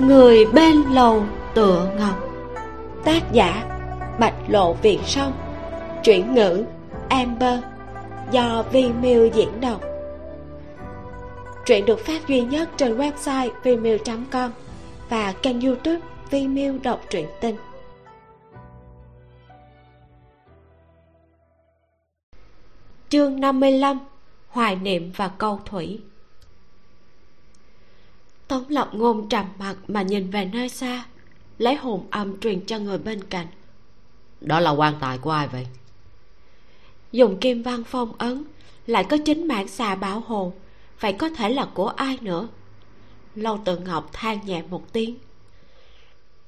người bên lầu tựa ngọc. Tác giả, bạch lộ viện sông chuyển ngữ, amber. Do vi miu diễn đọc. Truyện được phát duy nhất trên website vimeo com và kênh youtube vimeo đọc truyện tinh chương 55 hoài niệm và câu thủy. Tống lập ngôn trầm mặt mà nhìn về nơi xa lấy hồn âm truyền cho người bên cạnh. Đó là quan tài của ai vậy? Dùng kim văn phong ấn lại có chính mảng xà bảo hộ vậy có thể là của ai nữa? Lâu tự ngọc than nhẹ một tiếng.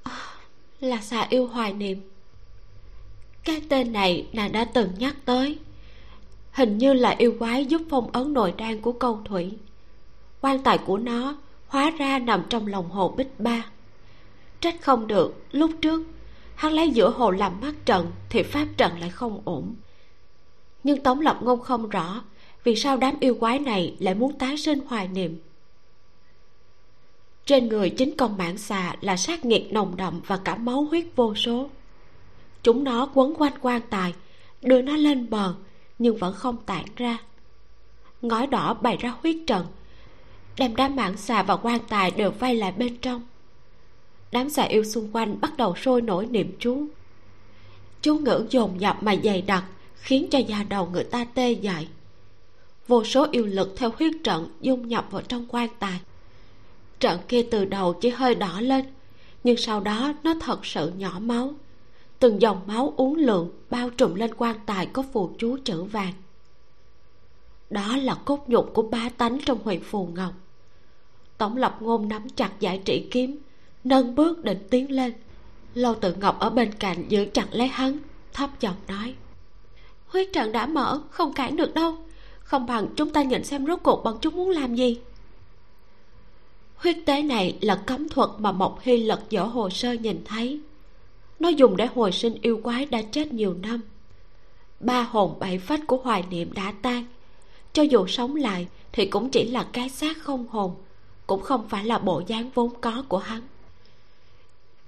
À, là xà yêu hoài niệm. Cái tên này nàng đã từng nhắc tới hình như là yêu quái giúp phong ấn nội đan của câu thủy. Quan tài của nó hóa ra nằm trong lòng hồ bích ba. Trách không được, lúc trước, hắn lấy giữa hồ làm mắt trận thì pháp trận lại không ổn. Nhưng tống lập ngôn không rõ vì sao đám yêu quái này lại muốn tái sinh hoài niệm. Trên người chính con mãng xà là sát nghiệt nồng đậm và cả máu huyết vô số. Chúng nó quấn quanh quan tài, đưa nó lên bờ nhưng vẫn không tản ra. Ngói đỏ bày ra huyết trận, đem đám mạng xà và quan tài đều vây lại bên trong. Đám xà yêu xung quanh bắt đầu sôi nổi niệm chú. Chú ngữ dồn dập mà dày đặc, khiến cho da đầu người ta tê dại. Vô số yêu lực theo huyết trận dung nhập vào trong quan tài. Trận kia từ đầu chỉ hơi đỏ lên, nhưng sau đó nó thật sự nhỏ máu từng dòng máu uống lượng bao trùm lên quan tài có phù chú chữ vàng. Đó là cốt nhục của ba tánh trong huyện phù ngọc. Tổng lập ngôn nắm chặt giải trị kiếm, nâng bước định tiến lên. Lâu tự ngọc ở bên cạnh giữ chặt lấy hắn, thấp giọng nói, huyết trận đã mở, không cản được đâu. Không bằng chúng ta nhìn xem rốt cuộc bọn chúng muốn làm gì. Huyết tế này là cấm thuật mà mộc hy lật dở hồ sơ nhìn thấy nó dùng để hồi sinh yêu quái đã chết nhiều năm. Ba hồn bảy phách của hoài niệm đã tan. Cho dù sống lại thì cũng chỉ là cái xác không hồn, cũng không phải là bộ dáng vốn có của hắn.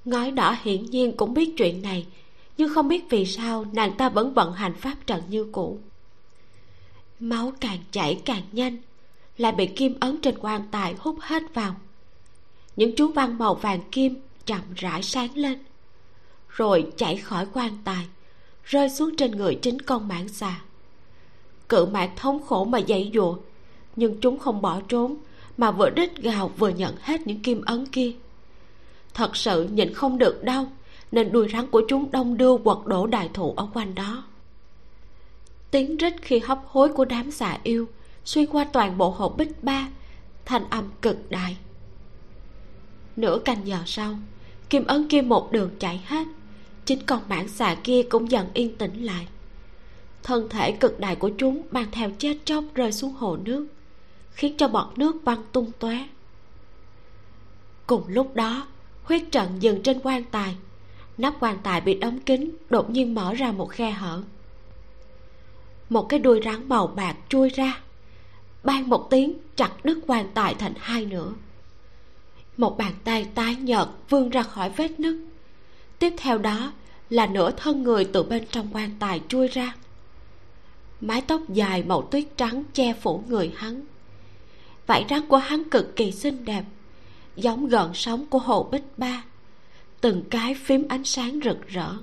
Ngói đỏ hiển nhiên cũng biết chuyện này, nhưng không biết vì sao nàng ta vẫn vận hành pháp trận như cũ. Máu càng chảy càng nhanh, lại bị kim ấn trên quan tài hút hết vào. Những chú văn màu vàng kim chậm rãi sáng lên rồi chảy khỏi quan tài, rơi xuống trên người chính con mãng xà. Cự mạc thống khổ mà dãy dụa, nhưng chúng không bỏ trốn, mà vừa đít gào vừa nhận hết những kim ấn kia. Thật sự nhịn không được đau, nên đuôi rắn của chúng đông đưa quật đổ đại thụ ở quanh đó. Tiếng rít khi hấp hối của đám xà yêu xuyên qua toàn bộ hồ bích ba, thanh âm cực đại. Nửa canh giờ sau, kim ấn kia một đường chạy hết chính con bản xà kia cũng dần yên tĩnh lại. Thân thể cực đại của chúng mang theo chết chóc rơi xuống hồ nước, khiến cho bọt nước văng tung tóe. Cùng lúc đó, huyết trận dừng trên quan tài. Nắp quan tài bị đóng kín, đột nhiên mở ra một khe hở. Một cái đuôi rắn màu bạc chui ra ban một tiếng chặt đứt quan tài thành hai nửa. Một bàn tay tái nhợt vươn ra khỏi vết nứt tiếp theo đó là nửa thân người từ bên trong quan tài chui ra. Mái tóc dài màu tuyết trắng che phủ người hắn. Vải rắn của hắn cực kỳ xinh đẹp, giống gợn sóng của hồ bích ba. Từng cái phím ánh sáng rực rỡ.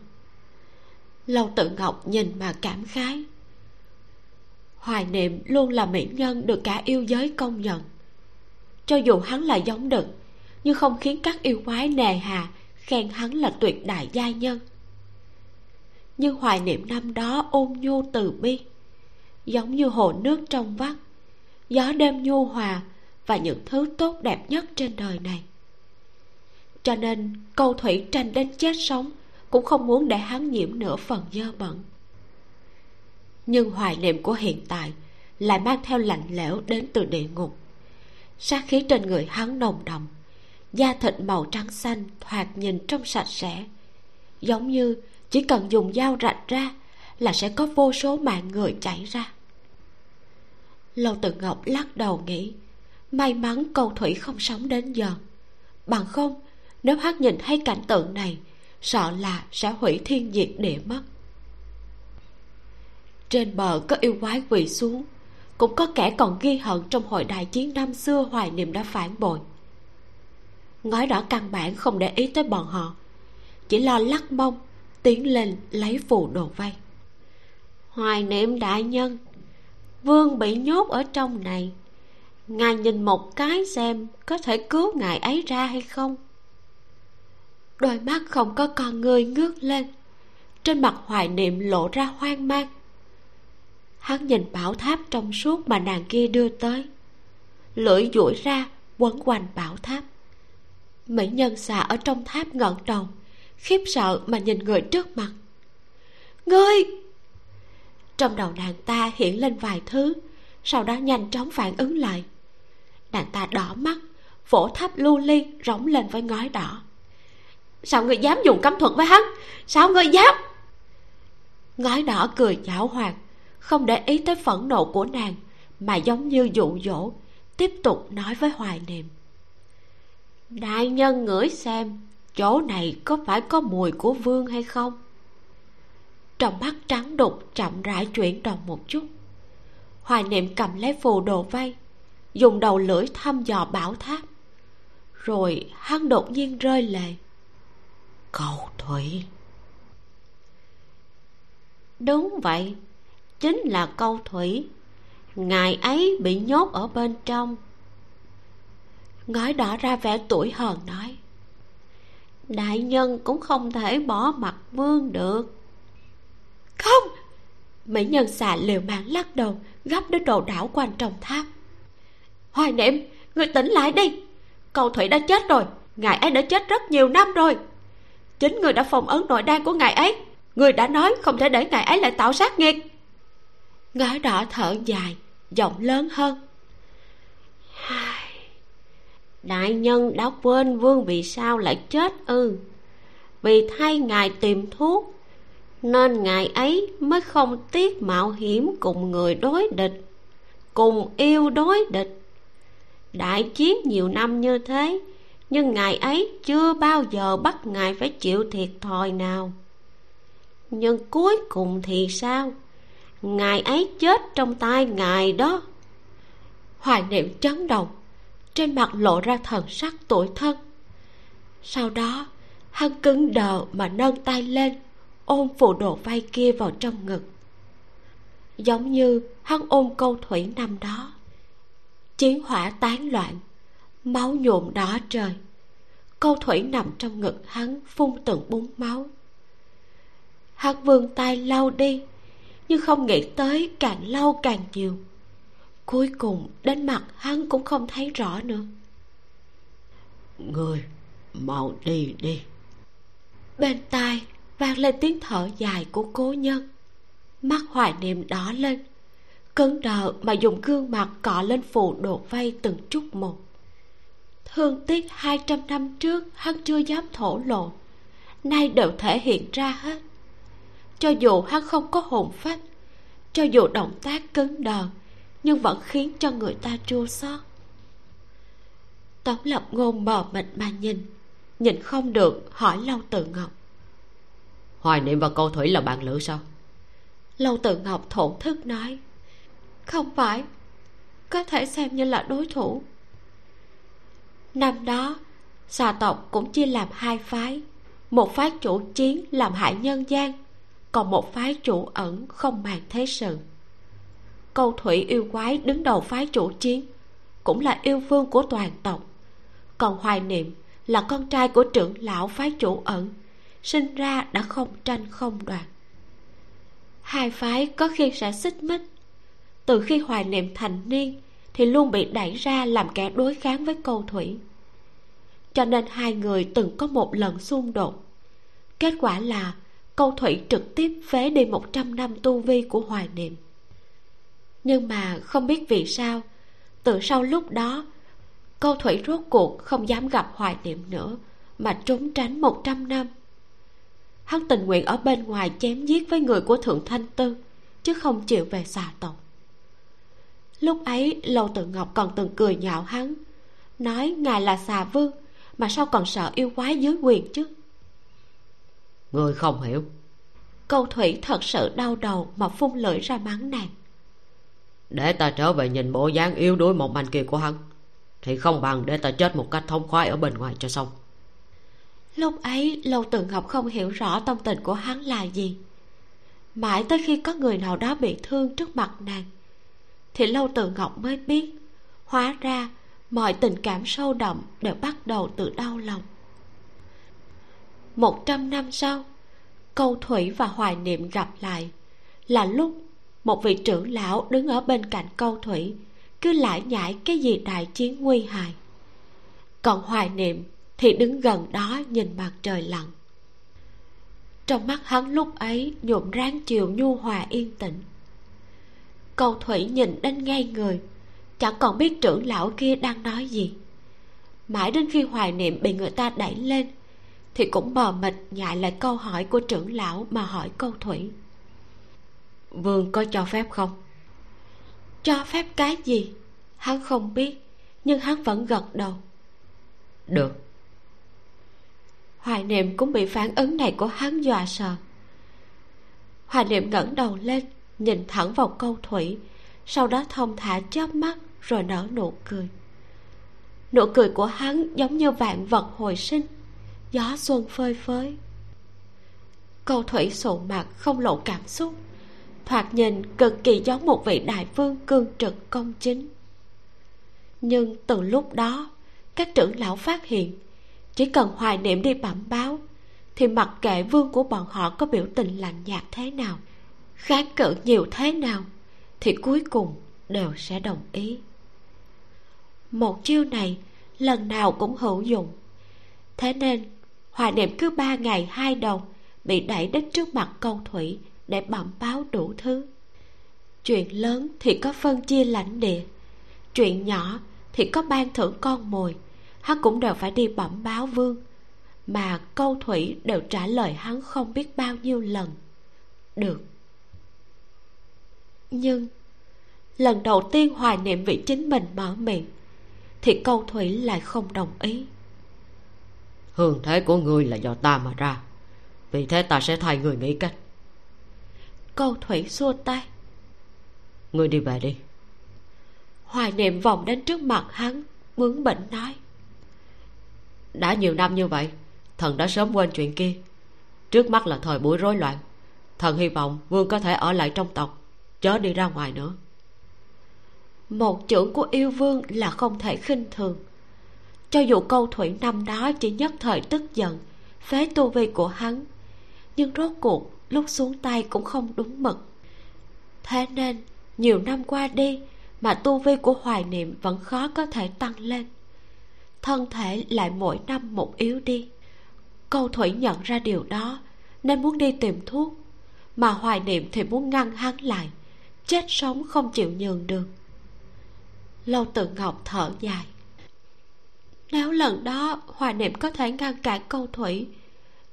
Lâu tự ngọc nhìn mà cảm khái. Hoài niệm luôn là mỹ nhân được cả yêu giới công nhận. Cho dù hắn là giống đực, nhưng không khiến các yêu quái nề hà khen hắn là tuyệt đại gia nhân. Nhưng hoài niệm năm đó ôn nhu từ bi, giống như hồ nước trong vắt, gió đêm nhu hòa và những thứ tốt đẹp nhất trên đời này. Cho nên, câu thủy tranh đến chết sống cũng không muốn để hắn nhiễm nửa phần dơ bẩn. Nhưng hoài niệm của hiện tại lại mang theo lạnh lẽo đến từ địa ngục. Sát khí trên người hắn nồng đậm da thịt màu trắng xanh thoạt nhìn trông sạch sẽ. Giống như chỉ cần dùng dao rạch ra là sẽ có vô số mạng người chảy ra. Lâu tự ngọc lắc đầu nghĩ, may mắn cầu thủy không sống đến giờ. Bằng không, nếu hắn nhìn thấy cảnh tượng này, sợ là sẽ hủy thiên diệt địa mất. Trên bờ có yêu quái quỳ xuống, cũng có kẻ còn ghi hận trong hội đại chiến năm xưa hoài niệm đã phản bội ngói đỏ căn bản không để ý tới bọn họ. Chỉ lo lắc mông, tiến lên lấy phù đồ vay hoài niệm đại nhân, vương bị nhốt ở trong này. Ngài nhìn một cái xem có thể cứu ngài ấy ra hay không. Đôi mắt không có con người ngước lên. Trên mặt hoài niệm lộ ra hoang mang. Hắn nhìn bảo tháp trong suốt mà nàng kia đưa tới. Lưỡi duỗi ra quấn quanh bảo tháp mỹ nhân xà ở trong tháp ngẩng đầu khiếp sợ mà nhìn người trước mặt. Ngươi! Trong đầu nàng ta hiện lên vài thứ, sau đó nhanh chóng phản ứng lại. Nàng ta đỏ mắt, vỗ tháp lưu ly rống lên với ngói đỏ. Sao ngươi dám dùng cấm thuật với hắn? Sao ngươi dám? Ngói đỏ cười giảo hoạt, không để ý tới phẫn nộ của nàng, mà giống như dụ dỗ, tiếp tục nói với hoài niệm đại nhân ngửi xem, chỗ này có phải có mùi của vương hay không? Trong mắt trắng đục chậm rãi chuyển động một chút. Hoài niệm cầm lấy phù đồ vây, dùng đầu lưỡi thăm dò bảo tháp. Rồi hắn đột nhiên rơi lệ. Cầu thủy. Đúng vậy, chính là câu thủy. Ngài ấy bị nhốt ở bên trong ngói đỏ ra vẻ tuổi hờn nói, đại nhân cũng không thể bỏ mặt vương được. Không! Mỹ nhân xà liều mạng lắc đầu, gấp đến đồ đảo quanh trong tháp. Hoài niệm, người tỉnh lại đi. Cầu thủy đã chết rồi, ngài ấy đã chết rất nhiều năm rồi. Chính người đã phòng ấn nội đan của ngài ấy. Người đã nói không thể để ngài ấy lại tạo sát nghiệt. Ngói đỏ thở dài, giọng lớn hơn đại nhân đã quên vương vì sao lại chết ư? Vì thay ngài tìm thuốc, nên ngài ấy mới không tiếc mạo hiểm cùng người đối địch, cùng yêu đối địch. Đại chiến nhiều năm như thế, nhưng ngài ấy chưa bao giờ bắt ngài phải chịu thiệt thòi nào. Nhưng cuối cùng thì sao? Ngài ấy chết trong tay ngài đó. Hoài niệm chấn động trên mặt lộ ra thần sắc tuổi thân. Sau đó, hắn cứng đờ mà nâng tay lên, ôm phụ đồ vai kia vào trong ngực. Giống như hắn ôm câu thủy năm đó. Chiến hỏa tán loạn, máu nhuộm đỏ trời. Câu thủy nằm trong ngực hắn phun từng búng máu. Hắn vươn tay lau đi, nhưng không nghĩ tới càng lâu càng nhiều cuối cùng đến mặt hắn cũng không thấy rõ nữa. Người mau đi đi. Bên tai vang lên tiếng thở dài của cố nhân. Mắt hoài niệm đỏ lên. Cứng đờ mà dùng gương mặt cọ lên phù đồ vây từng chút một. Thương tiếc hai trăm năm trước hắn chưa dám thổ lộ. Nay đều thể hiện ra hết. Cho dù hắn không có hồn phách cho dù động tác cứng đờ nhưng vẫn khiến cho người ta chua xót. Tống lập ngôn mờ mịt mà nhìn nhìn không được hỏi lâu tự ngọc. Hoài niệm và câu thủy là bạn lữ sao? Lâu tự ngọc thổn thức nói không phải có thể xem như là đối thủ. Năm đó xà tộc cũng chia làm hai phái một phái chủ chiến làm hại nhân gian còn một phái chủ ẩn không màng thế sự câu thủy yêu quái đứng đầu phái chủ chiến, cũng là yêu vương của toàn tộc. Còn hoài niệm là con trai của trưởng lão phái chủ ẩn, sinh ra đã không tranh không đoạt. Hai phái có khi sẽ xích mích. Từ khi hoài niệm thành niên thì luôn bị đẩy ra làm kẻ đối kháng với câu thủy. Cho nên hai người từng có một lần xung đột. Kết quả là câu thủy trực tiếp phế đi một trăm năm tu vi của hoài niệm nhưng mà không biết vì sao từ sau lúc đó câu thủy rốt cuộc không dám gặp hoài niệm nữa mà trốn tránh một trăm năm. Hắn tình nguyện ở bên ngoài chém giết với người của thượng thanh tư chứ không chịu về xà tộc. Lúc ấy lâu tự ngọc còn từng cười nhạo hắn nói ngài là xà vương mà sao còn sợ yêu quái dưới quyền chứ? Người không hiểu. Câu thủy thật sự đau đầu mà phun lưỡi ra mắng nàng để ta trở về nhìn bộ dáng yếu đuối một manh kia của hắn, thì không bằng để ta chết một cách thống khoái ở bên ngoài cho xong. Lúc ấy, lâu tự ngọc không hiểu rõ tâm tình của hắn là gì. Mãi tới khi có người nào đó bị thương trước mặt nàng, thì lâu tự ngọc mới biết. Hóa ra, mọi tình cảm sâu đậm đều bắt đầu từ đau lòng. Một trăm năm sau, câu thủy và hoài niệm gặp lại là lúc một vị trưởng lão đứng ở bên cạnh câu thủy, cứ lải nhải cái gì đại chiến nguy hại. Còn hoài niệm thì đứng gần đó nhìn mặt trời lặn. Trong mắt hắn lúc ấy nhuộm ráng chiều nhu hòa yên tĩnh. Câu thủy nhìn đến ngay người, chẳng còn biết trưởng lão kia đang nói gì. Mãi đến khi hoài niệm bị người ta đẩy lên, thì cũng mờ mịt nhại lại câu hỏi của trưởng lão mà hỏi câu thủy vương có cho phép không? Cho phép cái gì? Hắn không biết nhưng hắn vẫn gật đầu. Được. Hoài niệm cũng bị phản ứng này của hắn dọa sợ. Hoài niệm ngẩng đầu lên nhìn thẳng vào câu thủy sau đó thông thả chớp mắt rồi nở nụ cười. Nụ cười của hắn giống như vạn vật hồi sinh gió xuân phơi phới. Câu thủy sụ mặt không lộ cảm xúc thoạt nhìn cực kỳ giống một vị đại vương cương trực công chính. Nhưng từ lúc đó, các trưởng lão phát hiện, chỉ cần hoài niệm đi bẩm báo, thì mặc kệ vương của bọn họ có biểu tình lạnh nhạt thế nào, kháng cự nhiều thế nào, thì cuối cùng đều sẽ đồng ý. Một chiêu này lần nào cũng hữu dụng. Thế nên, hoài niệm cứ ba ngày hai đầu bị đẩy đến trước mặt câu thủy để bẩm báo đủ thứ. Chuyện lớn thì có phân chia lãnh địa, chuyện nhỏ thì có ban thưởng con mồi, hắn cũng đều phải đi bẩm báo vương. Mà câu thủy đều trả lời hắn không biết bao nhiêu lần. Được. Nhưng, lần đầu tiên hoài niệm vị chính mình mở miệng, thì câu thủy lại không đồng ý. Hương thế của ngươi là do ta mà ra. Vì thế ta sẽ thay người nghĩ cách câu thủy xua tay. Ngươi đi về đi. Hoài niệm vòng đến trước mặt hắn bướng bỉnh nói. Đã nhiều năm như vậy thần đã sớm quên chuyện kia. Trước mắt là thời buổi rối loạn thần hy vọng vương có thể ở lại trong tộc chớ đi ra ngoài nữa. Một chữ của yêu vương là không thể khinh thường. Cho dù câu thủy năm đó chỉ nhất thời tức giận phế tu vi của hắn nhưng rốt cuộc lúc xuống tay cũng không đúng mực. Thế nên, nhiều năm qua đi, mà tu vi của hoài niệm vẫn khó có thể tăng lên. Thân thể lại mỗi năm một yếu đi. Câu thủy nhận ra điều đó, nên muốn đi tìm thuốc. Mà hoài niệm thì muốn ngăn hắn lại, chết sống không chịu nhường được. Lâu tự ngọc thở dài. Nếu lần đó hoài niệm có thể ngăn cản câu thủy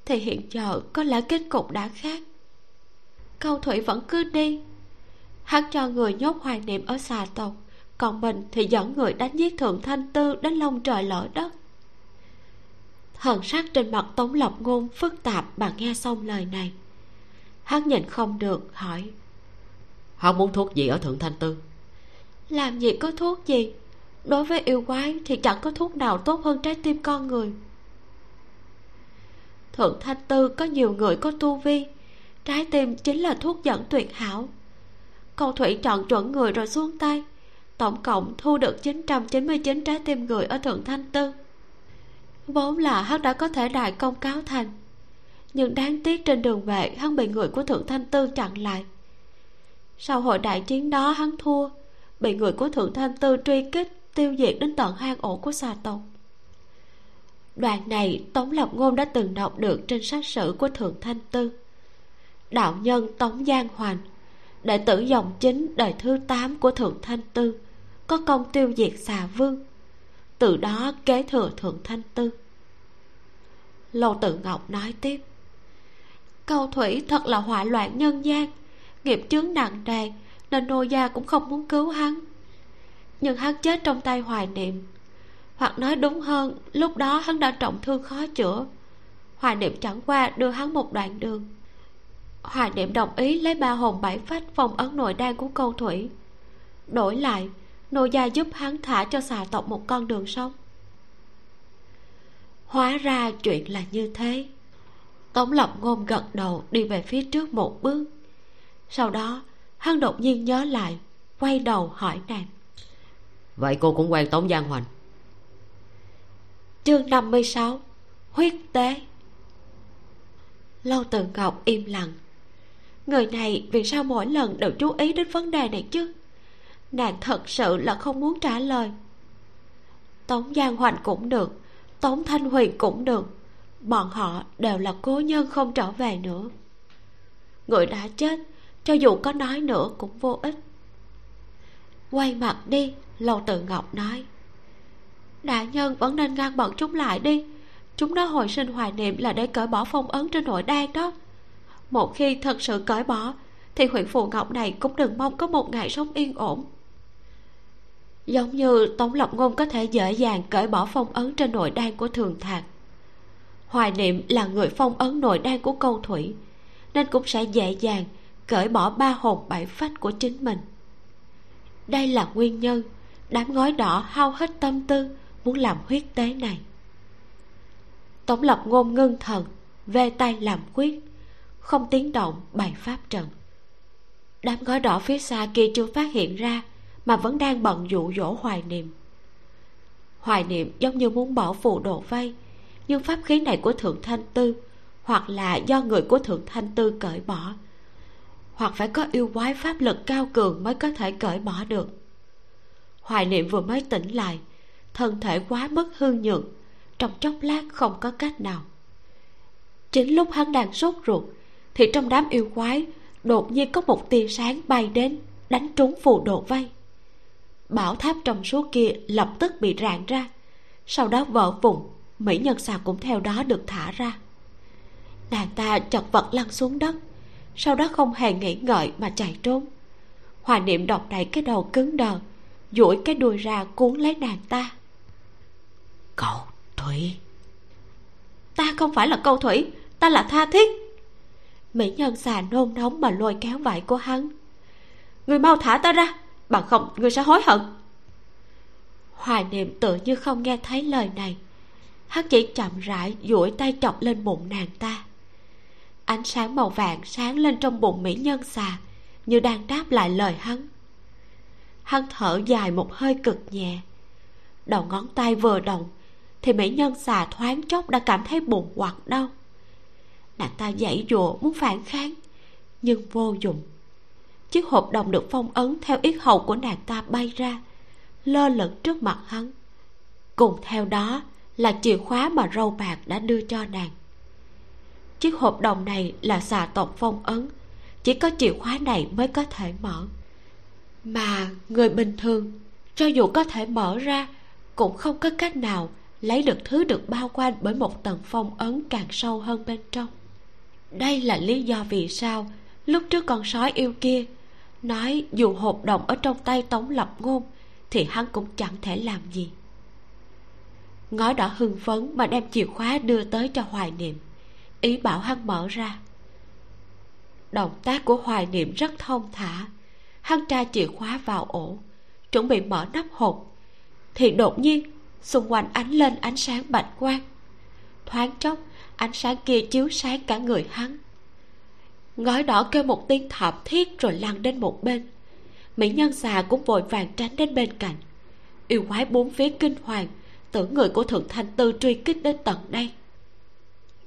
thì hiện giờ có lẽ kết cục đã khác. Câu thủy vẫn cứ đi. Hắn cho người nhốt hoài niệm ở xà tộc còn mình thì dẫn người đánh giết thượng thanh tư đến lông trời lở đất. Thần sắc trên mặt tống lộc ngôn phức tạp bà nghe xong lời này. Hắn nhìn không được hỏi. Hắn muốn thuốc gì ở thượng thanh tư? Làm gì có thuốc gì? Đối với yêu quái thì chẳng có thuốc nào tốt hơn trái tim con người thượng thanh tư có nhiều người có tu vi. Trái tim chính là thuốc dẫn tuyệt hảo. Cầu thủy chọn chuẩn người rồi xuống tay. Tổng cộng thu được 999 trái tim người ở thượng thanh tư. Vốn là hắn đã có thể đại công cáo thành. Nhưng đáng tiếc trên đường về, hắn bị người của thượng thanh tư chặn lại. Sau hội đại chiến đó hắn thua, bị người của thượng thanh tư truy kích, tiêu diệt đến tận hang ổ của xà tộc đoạn này, tống lập ngôn đã từng đọc được trên sách sử của thượng thanh tư. Đạo nhân tống giang hoành, đệ tử dòng chính đời thứ tám của thượng thanh tư, có công tiêu diệt xà vương, từ đó kế thừa thượng thanh tư. Lâu tự ngọc nói tiếp, câu thủy thật là họa loạn nhân gian, nghiệp chướng nặng nề, nên nô gia cũng không muốn cứu hắn. Nhưng hắn chết trong tay hoài niệm hoặc nói đúng hơn, lúc đó hắn đã trọng thương khó chữa. Hòa niệm chẳng qua đưa hắn một đoạn đường. Hòa niệm đồng ý lấy ba hồn bảy phách phong ấn nội đan của câu thủy. Đổi lại, nô gia giúp hắn thả cho xà tộc một con đường sống. Hóa ra chuyện là như thế. Tống lập ngôn gật đầu đi về phía trước một bước. Sau đó, hắn đột nhiên nhớ lại, quay đầu hỏi nàng. Vậy cô cũng quen tống giang hoành chương 56 huyết tế. Lâu tường ngọc im lặng. Người này vì sao mỗi lần đều chú ý đến vấn đề này chứ? Nàng thật sự là không muốn trả lời. Tống giang hoành cũng được, tống thanh huyền cũng được. Bọn họ đều là cố nhân không trở về nữa. Người đã chết, cho dù có nói nữa cũng vô ích. Quay mặt đi, lâu tự ngọc nói đại nhân vẫn nên ngăn bọn chúng lại đi. Chúng nó hồi sinh hoài niệm là để cởi bỏ phong ấn trên nội đan đó. Một khi thật sự cởi bỏ, thì huyện phù ngọc này cũng đừng mong có một ngày sống yên ổn. Giống như tống lộc ngôn có thể dễ dàng cởi bỏ phong ấn trên nội đan của thường thạc. Hoài niệm là người phong ấn nội đan của câu thủy, nên cũng sẽ dễ dàng cởi bỏ ba hồn bảy phách của chính mình. Đây là nguyên nhân, đám ngói đỏ hao hết tâm tư muốn làm huyết tế này. Tổng lập ngôn ngưng thần về tay làm quyết, không tiếng động bày pháp trận. Đám gói đỏ phía xa kia chưa phát hiện ra mà vẫn đang bận dụ dỗ hoài niệm. Hoài niệm giống như muốn bỏ phù đồ vây, nhưng pháp khí này của thượng thanh tư hoặc là do người của thượng thanh tư cởi bỏ, hoặc phải có yêu quái pháp lực cao cường mới có thể cởi bỏ được. Hoài niệm vừa mới tỉnh lại thân thể quá mức hư nhược, trong chốc lát không có cách nào. Chính lúc hắn đang sốt ruột, thì trong đám yêu quái đột nhiên có một tia sáng bay đến, đánh trúng phù độ vây. Bảo tháp trong số kia lập tức bị rạn ra, sau đó vỡ vụn, mỹ nhân xà cũng theo đó được thả ra. Nàng ta chật vật lăn xuống đất, sau đó không hề nghĩ ngợi mà chạy trốn. Hòa niệm đọc đẩy cái đầu cứng đờ, duỗi cái đuôi ra cuốn lấy nàng ta cậu thủy. Ta không phải là câu thủy, ta là tha thiết. Mỹ nhân xà nôn nóng mà lôi kéo vải của hắn. Người mau thả ta ra, bằng không người sẽ hối hận. Hoài niệm tự như không nghe thấy lời này. Hắn chỉ chậm rãi duỗi tay chọc lên bụng nàng ta. Ánh sáng màu vàng sáng lên trong bụng mỹ nhân xà như đang đáp lại lời hắn. Hắn thở dài một hơi cực nhẹ. Đầu ngón tay vừa động thì mỹ nhân xà thoáng chốc đã cảm thấy bụng hoặc đau. Nàng ta dãy dụa muốn phản kháng, nhưng vô dụng. Chiếc hộp đồng được phong ấn theo yết hầu của nàng ta bay ra, lơ lửng trước mặt hắn. Cùng theo đó là chìa khóa mà râu bạc đã đưa cho nàng. Chiếc hộp đồng này là xà tộc phong ấn, chỉ có chìa khóa này mới có thể mở. Mà người bình thường, cho dù có thể mở ra, cũng không có cách nào lấy được thứ được bao quanh bởi một tầng phong ấn càng sâu hơn bên trong. Đây là lý do vì sao lúc trước con sói yêu kia nói dù hộp đồng ở trong tay tống lập ngôn thì hắn cũng chẳng thể làm gì. Ngói đỏ hưng phấn mà đem chìa khóa đưa tới cho hoài niệm, ý bảo hắn mở ra. Động tác của hoài niệm rất thông thả. Hắn tra chìa khóa vào ổ, chuẩn bị mở nắp hộp, thì đột nhiên xung quanh ánh lên ánh sáng bạch quang. Thoáng chốc, ánh sáng kia chiếu sáng cả người hắn. Ngói đỏ kêu một tiếng thảm thiết rồi lăn đến một bên. Mỹ nhân xà cũng vội vàng tránh đến bên cạnh. Yêu quái bốn phía kinh hoàng, tưởng người của thượng thanh tư truy kích đến tận đây.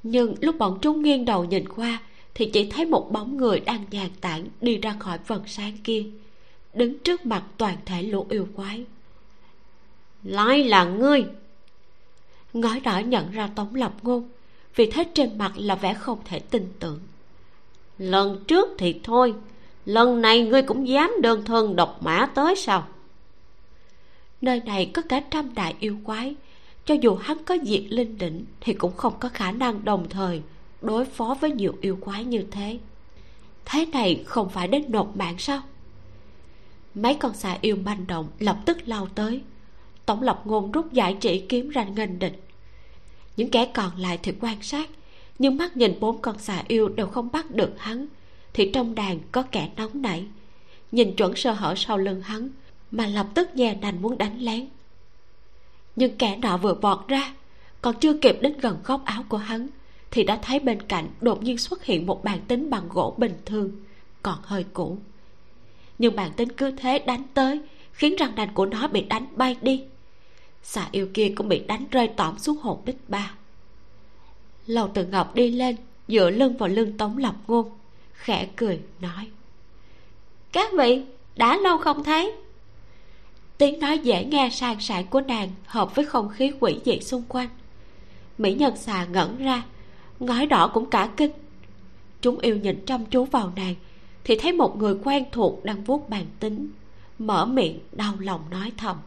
Nhưng lúc bọn chúng nghiêng đầu nhìn qua, thì chỉ thấy một bóng người đang nhàn tản đi ra khỏi vần sáng kia, đứng trước mặt toàn thể lũ yêu quái lại là ngươi. Ngói đỏ nhận ra tống lập ngôn, vì thế trên mặt là vẻ không thể tin tưởng. Lần trước thì thôi, lần này ngươi cũng dám đơn thân độc mã tới sao? Nơi này có cả trăm đại yêu quái, cho dù hắn có diệt linh đỉnh thì cũng không có khả năng đồng thời đối phó với nhiều yêu quái như thế. Thế này không phải đến nộp mạng sao? Mấy con xà yêu manh động lập tức lao tới tổng lập ngôn rút giải chỉ kiếm ra nghênh địch. Những kẻ còn lại thì quan sát, nhưng mắt nhìn bốn con xà yêu đều không bắt được hắn, thì trong đàn có kẻ nóng nảy. Nhìn chuẩn sơ hở sau lưng hắn, mà lập tức nhè nành muốn đánh lén. Nhưng kẻ nọ vừa vọt ra, còn chưa kịp đến gần góc áo của hắn, thì đã thấy bên cạnh đột nhiên xuất hiện một bàn tính bằng gỗ bình thường, còn hơi cũ. Nhưng bàn tính cứ thế đánh tới, khiến răng nanh của nó bị đánh bay đi xà yêu kia cũng bị đánh rơi tỏm xuống hồ bích ba. Lầu từ ngọc đi lên, dựa lưng vào lưng tống lập ngôn, khẽ cười, nói, các vị, đã lâu không thấy. Tiếng nói dễ nghe sang sảng của nàng hợp với không khí quỷ dị xung quanh. Mỹ nhân xà ngẩn ra, ngói đỏ cũng cả kinh. Chúng yêu nhìn chăm chú vào nàng, thì thấy một người quen thuộc đang vuốt bàn tính, mở miệng đau lòng nói thầm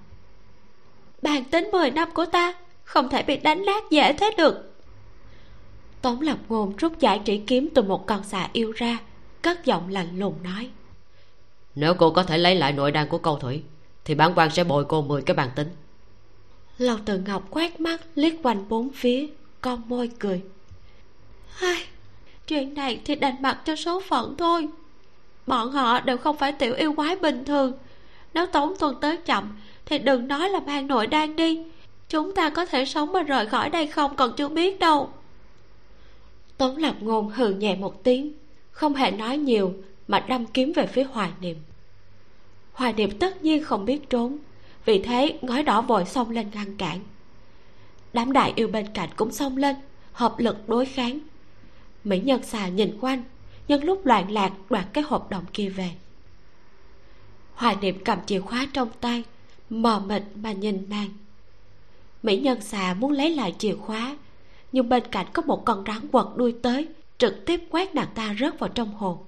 bàn tính mười năm của ta không thể bị đánh nát dễ thế được. Tống lập ngôn rút giải chỉ kiếm từ một con xà yêu ra cất giọng lạnh lùng nói. Nếu cô có thể lấy lại nội đan của câu thủy thì bản quan sẽ bồi cô mười cái bàn tính. Lầu từ ngọc quét mắt liếc quanh bốn phía con môi cười. Hai chuyện này thì đành mặc cho số phận thôi. Bọn họ đều không phải tiểu yêu quái bình thường. Nếu tống tuần tới chậm thì đừng nói là mang nội đang đi. Chúng ta có thể sống mà rời khỏi đây không còn chưa biết đâu. Tống lập ngôn hừ nhẹ một tiếng, không hề nói nhiều mà đâm kiếm về phía hoài niệm. Hoài niệm tất nhiên không biết trốn, vì thế ngói đỏ vội xông lên ngăn cản. Đám đại yêu bên cạnh cũng xông lên, hợp lực đối kháng. Mỹ nhân xà nhìn quanh nhân lúc loạn lạc đoạt cái hộp đồng kia về. Hoài niệm cầm chìa khóa trong tay mờ mịt mà nhìn nàng. Mỹ nhân xà muốn lấy lại chìa khóa, nhưng bên cạnh có một con rắn quật đuôi tới, trực tiếp quét nàng ta rớt vào trong hồ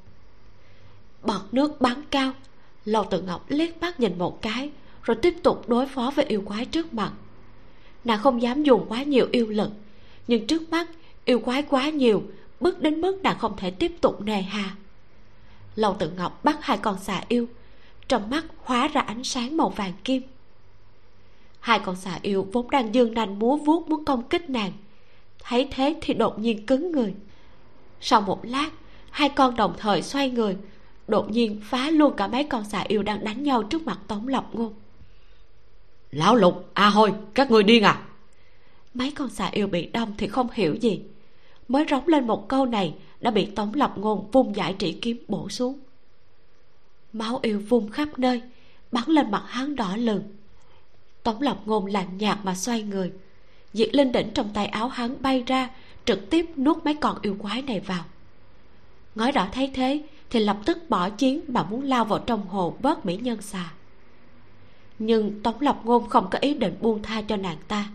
bọt nước bắn cao lầu tự ngọc liếc mắt nhìn một cái, rồi tiếp tục đối phó với yêu quái trước mặt. Nàng không dám dùng quá nhiều yêu lực, nhưng trước mắt, yêu quái quá nhiều, bước đến mức nàng không thể tiếp tục nề hà. Lầu tự ngọc bắt hai con xà yêu, trong mắt hóa ra ánh sáng màu vàng kim hai con xà yêu vốn đang dương nanh múa vuốt muốn công kích nàng. Thấy thế thì đột nhiên cứng người. Sau một lát hai con đồng thời xoay người đột nhiên phá luôn cả mấy con xà yêu đang đánh nhau trước mặt tống lập ngôn. Lão lục a à hôi các người điên à? Mấy con xà yêu bị đâm thì không hiểu gì. Mới rống lên một câu này đã bị tống lập ngôn vung giải trị kiếm bổ xuống. Máu yêu vung khắp nơi bắn lên mặt hắn đỏ lừng tống lập ngôn lạnh nhạt mà xoay người. Diệt linh đỉnh trong tay áo hắn bay ra, trực tiếp nuốt mấy con yêu quái này vào. Ngói đỏ thấy thế, thì lập tức bỏ chiến mà muốn lao vào trong hồ bớt mỹ nhân xà. Nhưng tống lập ngôn không có ý định buông tha cho nàng ta.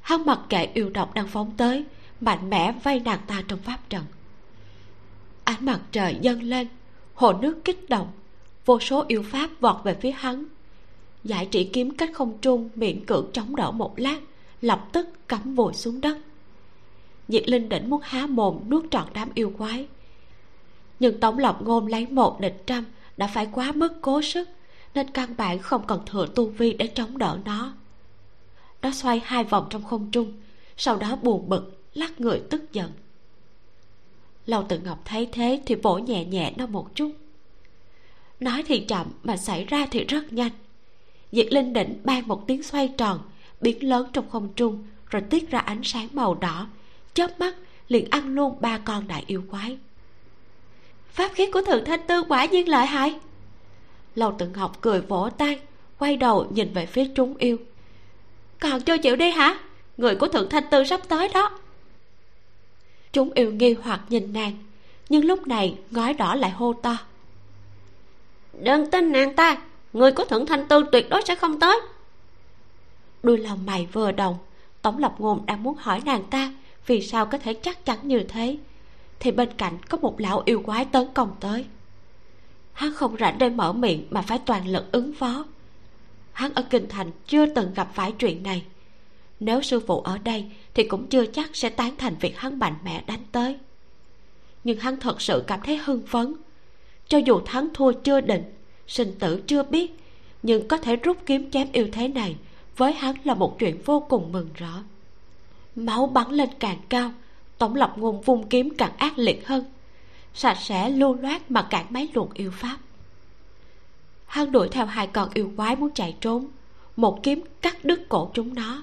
Hắn mặc kệ yêu độc đang phóng tới, mạnh mẽ vây nàng ta trong pháp trận. Ánh mặt trời dâng lên, hồ nước kích động, vô số yêu pháp vọt về phía hắn giải trị kiếm cách không trung miễn cưỡng chống đỡ một lát, lập tức cắm vội xuống đất. Diệt linh đỉnh muốn há mồm nuốt trọn đám yêu quái. Nhưng tống lộc ngôn lấy một địch trăm đã phải quá mức cố sức, nên căn bản không cần thừa tu vi để chống đỡ nó. Nó xoay hai vòng trong không trung, sau đó buồn bực, lắc người tức giận. Lâu tự ngọc thấy thế thì vỗ nhẹ nhẹ nó một chút. Nói thì chậm mà xảy ra thì rất nhanh diệt linh đỉnh ban một tiếng xoay tròn, biến lớn trong không trung, rồi tiết ra ánh sáng màu đỏ. Chớp mắt, liền ăn luôn ba con đại yêu quái. Pháp khí của thượng thanh tư quả nhiên lợi hại. Lầu tự ngọc cười vỗ tay, quay đầu nhìn về phía trúng yêu. Còn chưa chịu đi hả? Người của thượng thanh tư sắp tới đó. Chúng yêu nghi hoặc nhìn nàng, nhưng lúc này ngói đỏ lại hô to. Đừng tin nàng ta người của thượng thanh tư tuyệt đối sẽ không tới. Đuôi lòng mày vừa động tống lập ngôn đang muốn hỏi nàng ta vì sao có thể chắc chắn như thế. Thì bên cạnh có một lão yêu quái tấn công tới. Hắn không rảnh để mở miệng mà phải toàn lực ứng phó. Hắn ở kinh thành chưa từng gặp phải chuyện này. Nếu sư phụ ở đây thì cũng chưa chắc sẽ tán thành việc hắn mạnh mẽ đánh tới. Nhưng hắn thật sự cảm thấy hưng phấn. Cho dù thắng thua chưa định sinh tử chưa biết, nhưng có thể rút kiếm chém yêu thế này với hắn là một chuyện vô cùng mừng rỡ. Máu bắn lên càng cao, tổng lập ngôn vung kiếm càng ác liệt hơn, sạch sẽ lưu loát mà cản mấy luồng yêu pháp. Hắn đuổi theo hai con yêu quái muốn chạy trốn, một kiếm cắt đứt cổ chúng nó.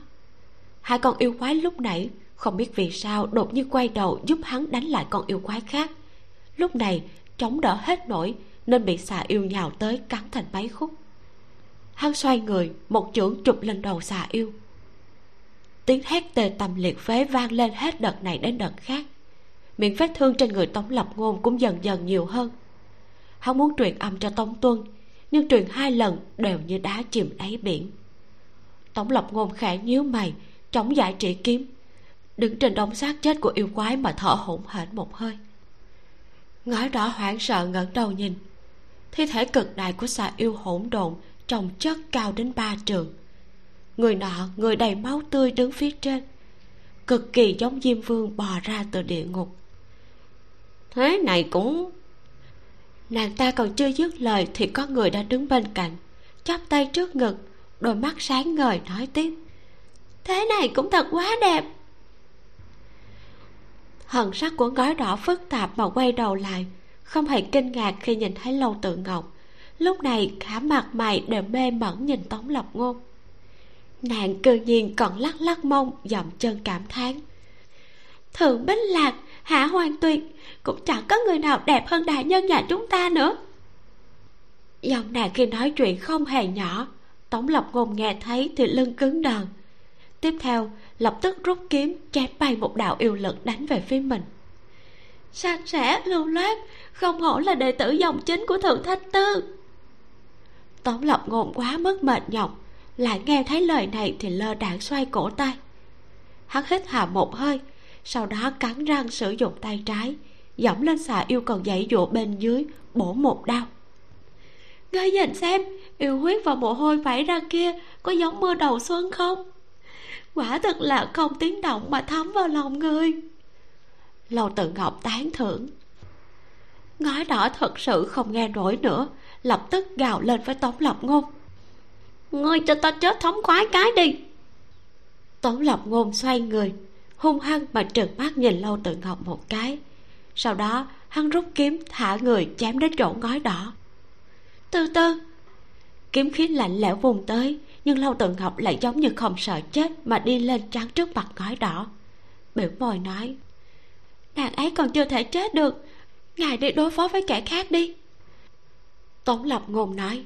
Hai con yêu quái lúc nãy không biết vì sao đột nhiên quay đầu giúp hắn đánh lại con yêu quái khác. Lúc này, chống đỡ hết nổi nên bị xà yêu nhào tới cắn thành mấy khúc. Hắn xoay người, một chưởng chụp lên đầu xà yêu. Tiếng hét tê tâm liệt phế vang lên hết đợt này đến đợt khác. Miệng vết thương trên người tống lập ngôn cũng dần dần nhiều hơn. Hắn muốn truyền âm cho tống tuân, nhưng truyền hai lần đều như đá chìm đáy biển. Tống lập ngôn khẽ nhíu mày, chống giải trị kiếm, đứng trên đống xác chết của yêu quái mà thở hổn hển một hơi. Ngói đỏ hoảng sợ ngẩng đầu nhìn thi thể cực đại của xà yêu hỗn độn, trồng chất cao đến ba trường. Người nọ, người đầy máu tươi đứng phía trên. Cực kỳ giống diêm vương bò ra từ địa ngục. Thế này cũng nàng ta còn chưa dứt lời thì có người đã đứng bên cạnh, chắp tay trước ngực, đôi mắt sáng ngời nói tiếp. Thế này cũng thật quá đẹp. Hận sắc của ngói đỏ phức tạp mà quay đầu lại không hề kinh ngạc khi nhìn thấy lâu tự ngọc. Lúc này, cả mặt mày đều mê mẩn nhìn tống lập ngôn. Nàng cư nhiên còn lắc lắc mông dậm chân cảm thán. Thượng bích lạc, hạ hoàng tuyệt, cũng chẳng có người nào đẹp hơn đại nhân nhà chúng ta nữa. Giọng nàng khi nói chuyện không hề nhỏ. Tống lập ngôn nghe thấy thì lưng cứng đờ. Tiếp theo, lập tức rút kiếm, chém bay một đạo yêu lực đánh về phía mình sạch sẻ, lưu loát không hổ là đệ tử dòng chính của thượng thanh tư. Tống lập ngôn quá mức mệt nhọc, lại nghe thấy lời này thì lơ đạn xoay cổ tay. Hắn hít hà một hơi, sau đó cắn răng sử dụng tay trái dẫm lên xà yêu cầu dãy dụa bên dưới, bổ một đao. Ngươi nhìn xem, yêu huyết và mồ hôi vảy ra kia có giống mưa đầu xuân không? Quả thật là không tiếng động mà thấm vào lòng ngươi lâu tự ngọc tán thưởng. Ngói đỏ thật sự không nghe nổi nữa, lập tức gào lên với tống lập ngôn. Ngươi cho ta chết thống khoái cái đi. Tống lập ngôn xoay người, hung hăng mà trợn mắt nhìn lâu tự ngọc một cái. Sau đó, hắn rút kiếm thả người chém đến chỗ ngói đỏ. Từ từ. Kiếm khí lạnh lẽo vùng tới, nhưng lâu tự ngọc lại giống như không sợ chết mà đi lên trắng trước mặt ngói đỏ. Biểu môi nói nàng ấy còn chưa thể chết được. Ngài đi đối phó với kẻ khác đi. Tống lập ngôn nói.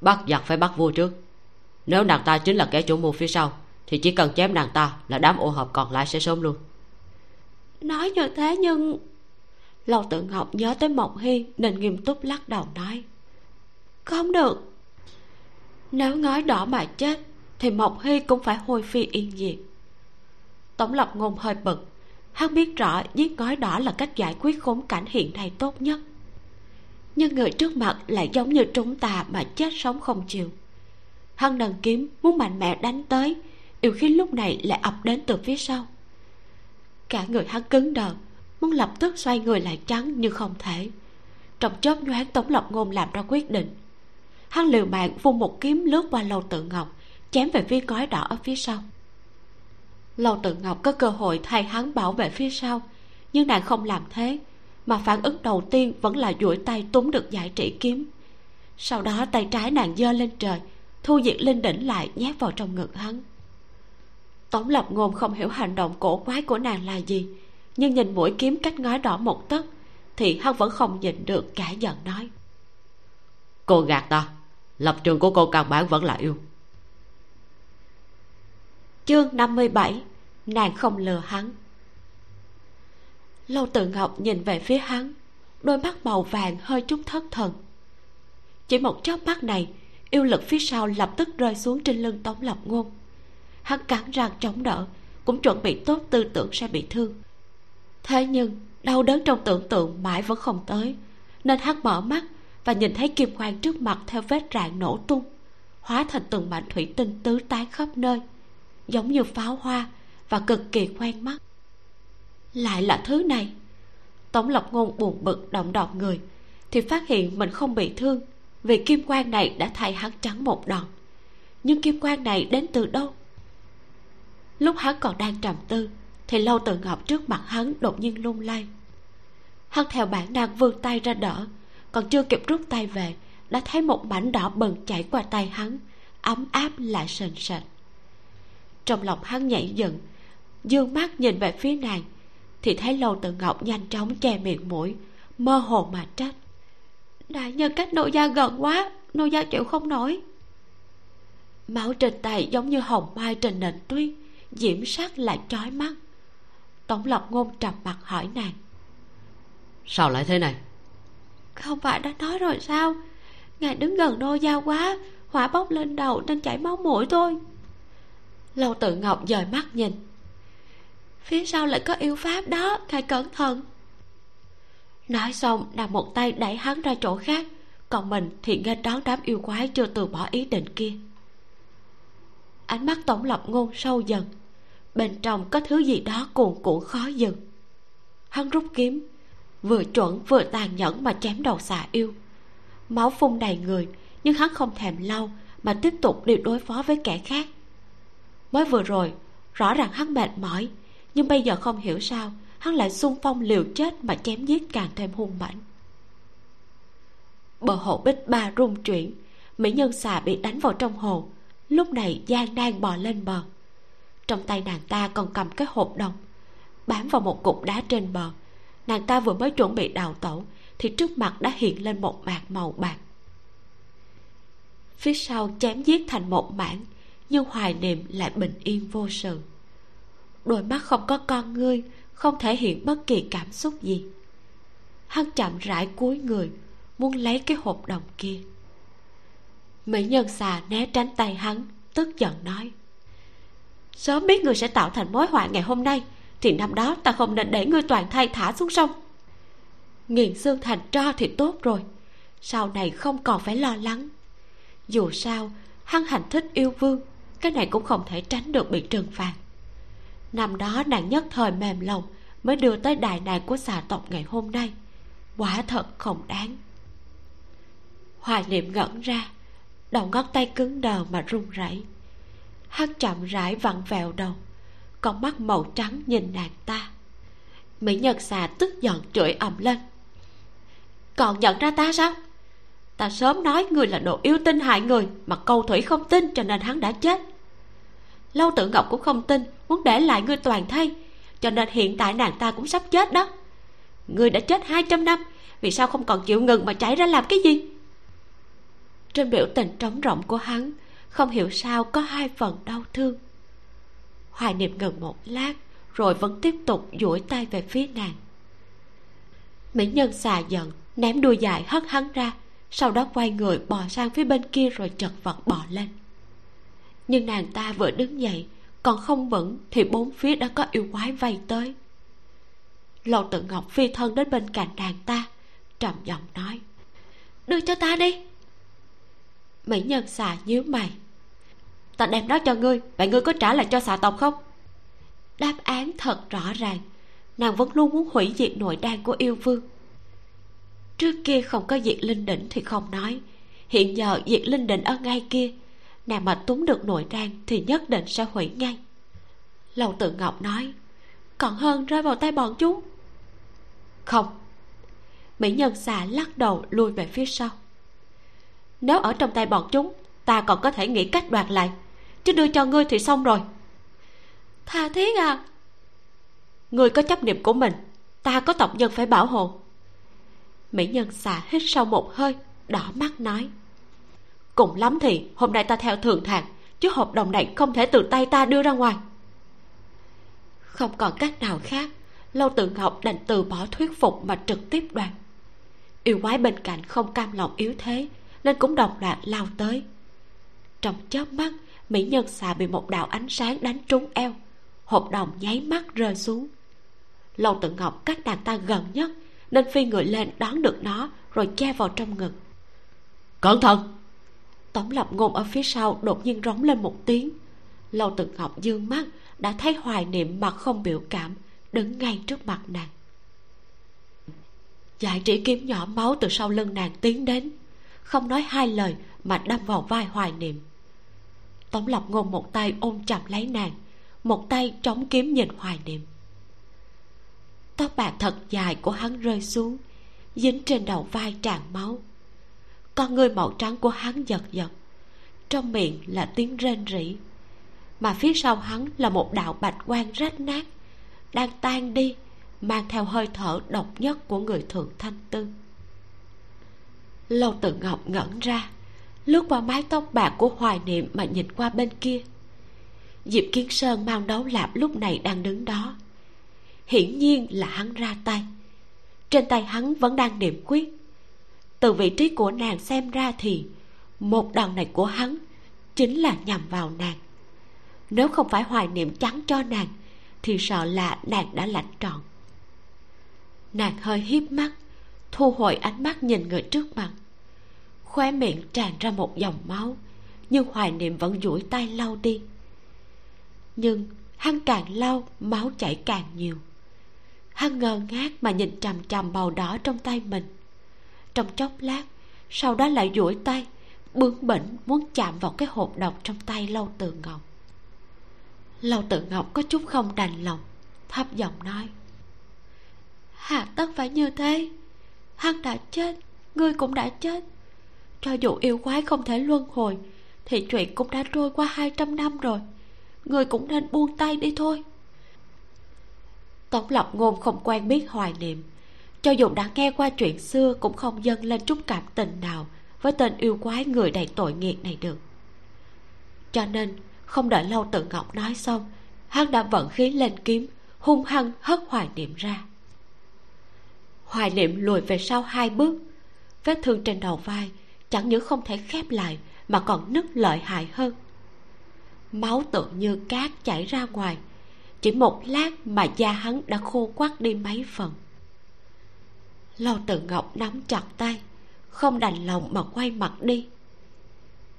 Bắt giặc phải bắt vua trước. Nếu nàng ta chính là kẻ chủ mưu phía sau thì chỉ cần chém nàng ta là đám ô hợp còn lại sẽ sớm luôn. Nói như thế nhưng lâu tự ngọc nhớ tới mộng hy nên nghiêm túc lắc đầu nói. Không được. Nếu ngói đỏ mà chết thì mộng hy cũng phải hôi phi yên diệt tổng lập ngôn hơi bực hắn biết rõ giết ngói đỏ là cách giải quyết khốn cảnh hiện nay tốt nhất. Nhưng người trước mặt lại giống như chúng ta mà chết sống không chịu. Hắn nâng kiếm, muốn mạnh mẽ đánh tới, yêu khí lúc này lại ập đến từ phía sau. Cả người hắn cứng đờ, muốn lập tức xoay người lại trắng nhưng không thể. Trong chớp nhoáng tống lộc ngôn làm ra quyết định. Hắn liều mạng vung một kiếm lướt qua lầu tự ngọc, chém về phía gói đỏ ở phía sau lầu tự ngọc có cơ hội thay hắn bảo vệ phía sau. Nhưng nàng không làm thế mà phản ứng đầu tiên vẫn là duỗi tay túm được giải trị kiếm. Sau đó tay trái nàng giơ lên trời thu diệt linh đỉnh lại nhét vào trong ngực hắn. Tống lập ngôn không hiểu hành động cổ quái của nàng là gì nhưng nhìn mũi kiếm cách ngói đỏ một tấc thì hắn vẫn không nhịn được cả giận nói. Cô gạt ta lập trường của cô căn bản vẫn là yêu. Chương 57 nàng không lừa hắn. Lâu tự ngọc nhìn về phía hắn, đôi mắt màu vàng hơi chút thất thần. Chỉ một chớp mắt này, yêu lực phía sau lập tức rơi xuống trên lưng tống lập ngôn. Hắn cắn răng chống đỡ, cũng chuẩn bị tốt tư tưởng sẽ bị thương. Thế nhưng, đau đớn trong tưởng tượng mãi vẫn không tới, nên hắn mở mắt và nhìn thấy kim quang trước mặt theo vết rạn nổ tung, hóa thành từng mảnh thủy tinh tứ tán khắp nơi, giống như pháo hoa và cực kỳ quen mắt. Lại là thứ này. Tống lộc ngôn buồn bực động đọt người, thì phát hiện mình không bị thương, vì kim quan này đã thay hắn trắng một đòn. Nhưng kim quan này đến từ đâu? Lúc hắn còn đang trầm tư, thì lâu tự ngọc trước mặt hắn đột nhiên lung lay. Hắn theo bản năng vươn tay ra đỡ, còn chưa kịp rút tay về, đã thấy một mảnh đỏ bừng chảy qua tay hắn, ấm áp lại sền sệt. Trong lòng hắn nhảy dựng dương mắt nhìn về phía nàng thì thấy lâu tự ngọc nhanh chóng che miệng mũi mơ hồ mà trách. Đại nhân cách nô gia gần quá nô gia chịu không nổi. Máu trên tay giống như hồng mai trên nền tuyết diễm sắc lại chói mắt. Tổng lập ngôn trầm mặt hỏi nàng. Sao lại thế này? Không phải đã nói rồi sao? Ngài đứng gần nô gia quá hỏa bốc lên đầu nên chảy máu mũi thôi. Lâu tự ngọc dời mắt nhìn phía sau lại có yêu pháp đó, ngài cẩn thận. Nói xong, nàng một tay đẩy hắn ra chỗ khác, còn mình thì nghênh đón đám yêu quái chưa từ bỏ ý định kia. Ánh mắt tổng lập ngôn sâu dần, bên trong có thứ gì đó cuồn cuộn khó dừng. Hắn rút kiếm, vừa chuẩn vừa tàn nhẫn mà chém đầu xà yêu. Máu phun đầy người, nhưng hắn không thèm lau mà tiếp tục đi đối phó với kẻ khác. Mới vừa rồi, rõ ràng hắn mệt mỏi nhưng bây giờ không hiểu sao, hắn lại xung phong liều chết mà chém giết càng thêm hung mãnh bờ hồ bích ba rung chuyển, mỹ nhân xà bị đánh vào trong hồ, lúc này giang đang bò lên bờ. Trong tay nàng ta còn cầm cái hộp đồng, bám vào một cục đá trên bờ. Nàng ta vừa mới chuẩn bị đào tẩu, thì trước mặt đã hiện lên một mạc màu bạc. Phía sau chém giết thành một mảng, nhưng hoài niệm lại bình yên vô sự đôi mắt không có con ngươi, không thể hiện bất kỳ cảm xúc gì. Hắn chậm rãi cúi người, muốn lấy cái hộp đồng kia. Mỹ nhân xà né tránh tay hắn, tức giận nói, sớm biết người sẽ tạo thành mối họa ngày hôm nay, thì năm đó ta không nên để ngươi toàn thay thả xuống sông. Nghiền xương thành tro thì tốt rồi, sau này không còn phải lo lắng. Dù sao, hắn hành thích yêu vương, cái này cũng không thể tránh được bị trừng phạt năm đó nàng nhất thời mềm lòng mới đưa tới đại nạn của xà tộc ngày hôm nay. Quả thật không đáng. Hoài niệm ngẩn ra, đầu ngón tay cứng đờ mà run rẩy. Hắn chậm rãi vặn vẹo đầu, con mắt màu trắng nhìn nàng ta. Mỹ nhân xà tức giận chửi ầm lên. Còn nhận ra ta sao? Ta sớm nói người là đồ yêu tinh hại người mà câu thủy không tin cho nên hắn đã chết lâu tự ngọc cũng không tin, muốn để lại ngươi toàn thay cho nên hiện tại nàng ta cũng sắp chết đó. Ngươi đã chết hai trăm năm, vì sao không còn chịu ngừng mà chạy ra làm cái gì? Trên biểu tình trống rỗng của hắn, không hiểu sao có hai phần đau thương. Hoài niệm ngừng một lát, rồi vẫn tiếp tục duỗi tay về phía nàng. Mỹ nhân xà giận, ném đuôi dài hất hắn ra, sau đó quay người bò sang phía bên kia rồi chật vật bò lên nhưng nàng ta vừa đứng dậy, còn không vững thì bốn phía đã có yêu quái vây tới. Lộ tự ngọc phi thân đến bên cạnh nàng ta, trầm giọng nói, đưa cho ta đi. Mỹ nhân xà nhíu mày, ta đem nó cho ngươi, vậy ngươi có trả lại cho xà tộc không? Đáp án thật rõ ràng, nàng vẫn luôn muốn hủy diệt nội đan của yêu vương. Trước kia không có diệt linh đỉnh thì không nói, hiện giờ diệt linh đỉnh ở ngay kia nàng mà túng được nội đan thì nhất định sẽ hủy ngay. Lầu tự ngọc nói, còn hơn rơi vào tay bọn chúng. Không. Mỹ nhân xà lắc đầu lui về phía sau. Nếu ở trong tay bọn chúng, ta còn có thể nghĩ cách đoạt lại. Chứ đưa cho ngươi thì xong rồi. Tha thiết à. Ngươi có chấp niệm của mình, ta có tộc nhân phải bảo hộ. Mỹ nhân xà hít sâu một hơi, đỏ mắt nói cùng lắm thì hôm nay ta theo thường thạc, chứ hợp đồng này không thể từ tay ta đưa ra ngoài. Không còn cách nào khác, lâu tự ngọc đành từ bỏ thuyết phục mà trực tiếp đoạt. Yêu quái bên cạnh không cam lòng yếu thế, nên cũng đồng loạt lao tới. Trong chớp mắt, mỹ nhân xà bị một đạo ánh sáng đánh trúng eo hộp đồng nháy mắt rơi xuống. Lâu tự ngọc cách nàng ta gần nhất, nên phi người lên đón được nó, rồi che vào trong ngực. Cẩn thận! Tổng lập ngôn ở phía sau đột nhiên rống lên một tiếng. Lâu tự ngọc dương mắt, đã thấy hoài niệm mặt không biểu cảm, đứng ngay trước mặt nàng. Giải trí kiếm nhỏ máu từ sau lưng nàng tiến đến, không nói hai lời mà đâm vào vai hoài niệm. Tống lập ngôn một tay ôm chặt lấy nàng, một tay chống kiếm nhìn hoài niệm. Tóc bạc thật dài của hắn rơi xuống, dính trên đầu vai tràn máu con người màu trắng của hắn giật giật. Trong miệng là tiếng rên rỉ, mà phía sau hắn là một đạo bạch quan rách nát, đang tan đi, mang theo hơi thở độc nhất của người thượng thanh tư. Lâu tự ngọc ngẩn ra, lướt qua mái tóc bạc của hoài niệm mà nhìn qua bên kia. Diệp kiến sơn mang đấu lạp lúc này đang đứng đó. Hiển nhiên là hắn ra tay. Trên tay hắn vẫn đang niệm quyết từ vị trí của nàng xem ra thì một đòn này của hắn chính là nhằm vào nàng. Nếu không phải hoài niệm trắng cho nàng, thì sợ là nàng đã lãnh trọn. Nàng hơi hiếp mắt, thu hồi ánh mắt nhìn người trước mặt. Khóe miệng tràn ra một dòng máu, nhưng hoài niệm vẫn duỗi tay lau đi. Nhưng hắn càng lau, máu chảy càng nhiều. Hắn ngơ ngác mà nhìn chằm chằm màu đỏ trong tay mình trong chốc lát, sau đó lại duỗi tay, bướng bỉnh muốn chạm vào cái hộp độc trong tay lâu tự ngọc. Lâu tự ngọc có chút không đành lòng, thấp giọng nói, hà tất phải như thế. Hắn đã chết, ngươi cũng đã chết. Cho dù yêu quái không thể luân hồi, thì chuyện cũng đã trôi qua hai trăm năm rồi. Người cũng nên buông tay đi thôi. Tổng lập ngôn không quen biết hoài niệm cho dù đã nghe qua chuyện xưa, cũng không dâng lên chút cảm tình nào với tên yêu quái người đầy tội nghiệt này được. Cho nên, không đợi lâu tự ngọc nói xong, hắn đã vận khí lên kiếm, hung hăng hất hoài niệm ra. Hoài niệm lùi về sau hai bước, vết thương trên đầu vai chẳng những không thể khép lại mà còn nứt lợi hại hơn. Máu tượng như cát chảy ra ngoài, chỉ một lát mà da hắn đã khô quắt đi mấy phần lâu tự ngọc nắm chặt tay, không đành lòng mà quay mặt đi.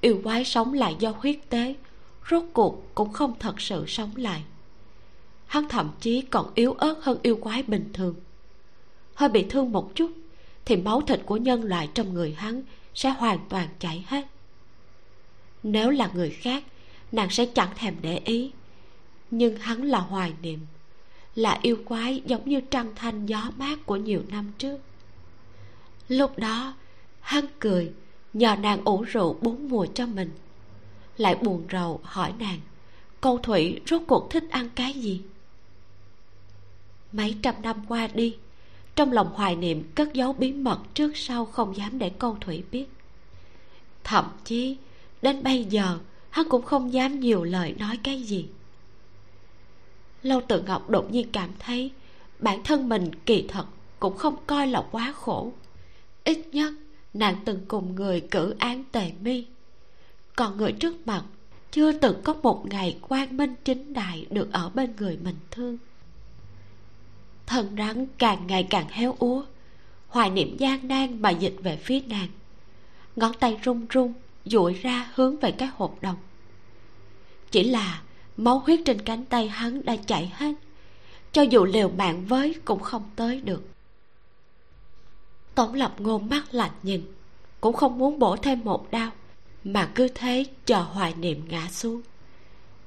Yêu quái sống lại do huyết tế, rốt cuộc cũng không thật sự sống lại. Hắn thậm chí còn yếu ớt hơn yêu quái bình thường. Hơi bị thương một chút, thì máu thịt của nhân loại trong người hắn sẽ hoàn toàn chảy hết. Nếu là người khác, nàng sẽ chẳng thèm để ý, nhưng hắn là hoài niệm là yêu quái giống như trăng thanh gió mát của nhiều năm trước. Lúc đó, hắn cười, nhờ nàng ủ rượu bốn mùa cho mình. Lại buồn rầu hỏi nàng, câu thủy rốt cuộc thích ăn cái gì? Mấy trăm năm qua đi, trong lòng hoài niệm cất giấu bí mật trước sau không dám để câu thủy biết. Thậm chí, đến bây giờ, hắn cũng không dám nhiều lời nói cái gì lâu tự ngọc đột nhiên cảm thấy bản thân mình kỳ thật cũng không coi là quá khổ. Ít nhất, nàng từng cùng người cử án tề mi. Còn người trước mặt chưa từng có một ngày quang minh chính đại được ở bên người mình thương. Thân rắn càng ngày càng héo úa, hoài niệm gian nan mà dịch về phía nàng. Ngón tay run run duỗi ra hướng về cái hộp đồng. Chỉ là máu huyết trên cánh tay hắn đã chảy hết. Cho dù liều mạng với cũng không tới được. Tổng lập ngôn mắt lạnh nhìn, cũng không muốn bổ thêm một đao mà cứ thế chờ hoài niệm ngã xuống.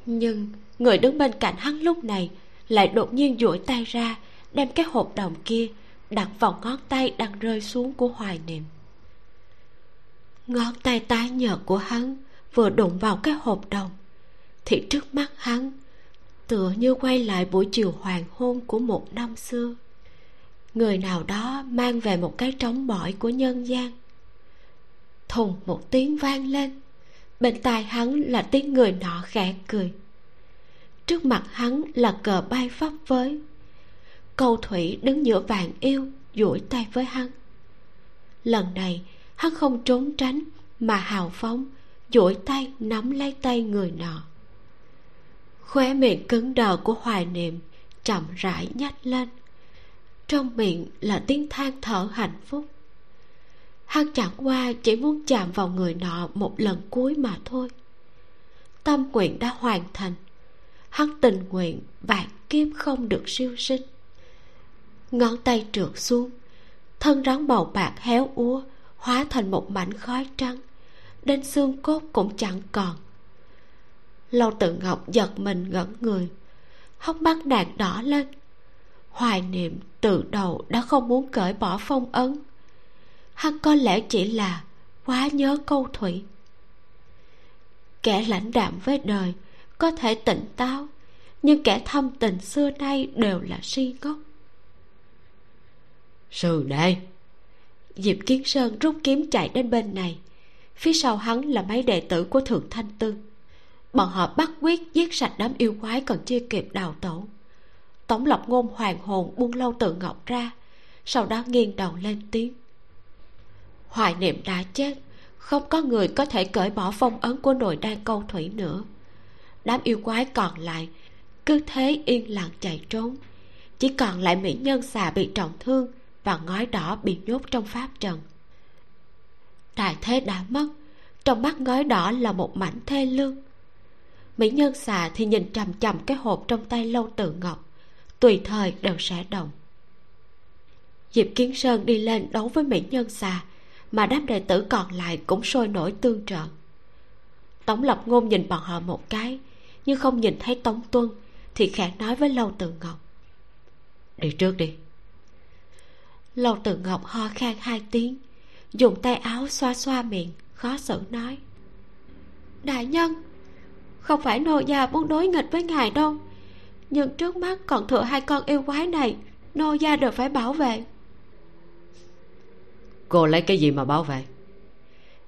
Nhưng người đứng bên cạnh hắn lúc này lại đột nhiên duỗi tay ra, đem cái hộp đồng kia đặt vào ngón tay đang rơi xuống của hoài niệm. Ngón tay tái nhợt của hắn vừa đụng vào cái hộp đồng thì trước mắt hắn, tựa như quay lại buổi chiều hoàng hôn của một năm xưa. Người nào đó mang về một cái trống bỏi của nhân gian. Thùng một tiếng vang lên. Bên tai hắn là tiếng người nọ khẽ cười. Trước mặt hắn là cờ bay phấp với câu thủy đứng giữa vàng yêu, duỗi tay với hắn. Lần này, hắn không trốn tránh mà hào phóng, duỗi tay nắm lấy tay người nọ khóe miệng cứng đờ của hoài niệm chậm rãi nhách lên. Trong miệng là tiếng than thở hạnh phúc. Hắn chẳng qua chỉ muốn chạm vào người nọ một lần cuối mà thôi. Tâm nguyện đã hoàn thành. Hắn tình nguyện vạn kiếp không được siêu sinh. Ngón tay trượt xuống, thân rắn màu bạc héo úa hóa thành một mảnh khói trắng, đến xương cốt cũng chẳng còn lâu tự ngọc giật mình ngẩn người hốc mắt nàng đỏ lên. Hoài niệm từ đầu đã không muốn cởi bỏ phong ấn. Hắn có lẽ chỉ là quá nhớ câu thủy. Kẻ lãnh đạm với đời có thể tỉnh táo nhưng kẻ thâm tình xưa nay đều là si ngốc. Sư đệ! Diệp kiến sơn rút kiếm chạy đến bên này phía sau hắn là mấy đệ tử của thượng thanh tư bọn họ bắt quyết giết sạch đám yêu quái còn chưa kịp đào tổ tổng lộc ngôn hoàng hồn buông lâu tự ngọc ra, sau đó nghiêng đầu lên tiếng. Hoài niệm đã chết, không có người có thể cởi bỏ phong ấn của nội đan câu thủy nữa. Đám yêu quái còn lại, cứ thế yên lặng chạy trốn. Chỉ còn lại mỹ nhân xà bị trọng thương và ngói đỏ bị nhốt trong pháp trần đại thế đã mất, trong mắt ngói đỏ là một mảnh thê lương mỹ nhân xà thì nhìn chằm chằm cái hộp trong tay lâu tự ngọc. Tùy thời đều sẽ động. Diệp kiến sơn đi lên đấu với mỹ nhân xà mà đám đệ tử còn lại cũng sôi nổi tương trợ. Tống lập ngôn nhìn bọn họ một cái nhưng không nhìn thấy tống tuân thì khẽ nói với lâu tự ngọc. Đi trước đi. Lâu tự ngọc ho khan hai tiếng dùng tay áo xoa xoa miệng khó xử nói. Đại nhân không phải nô gia muốn đối nghịch với ngài đâu. Nhưng trước mắt còn thừa hai con yêu quái này nô gia đều phải bảo vệ. Cô lấy cái gì mà bảo vệ?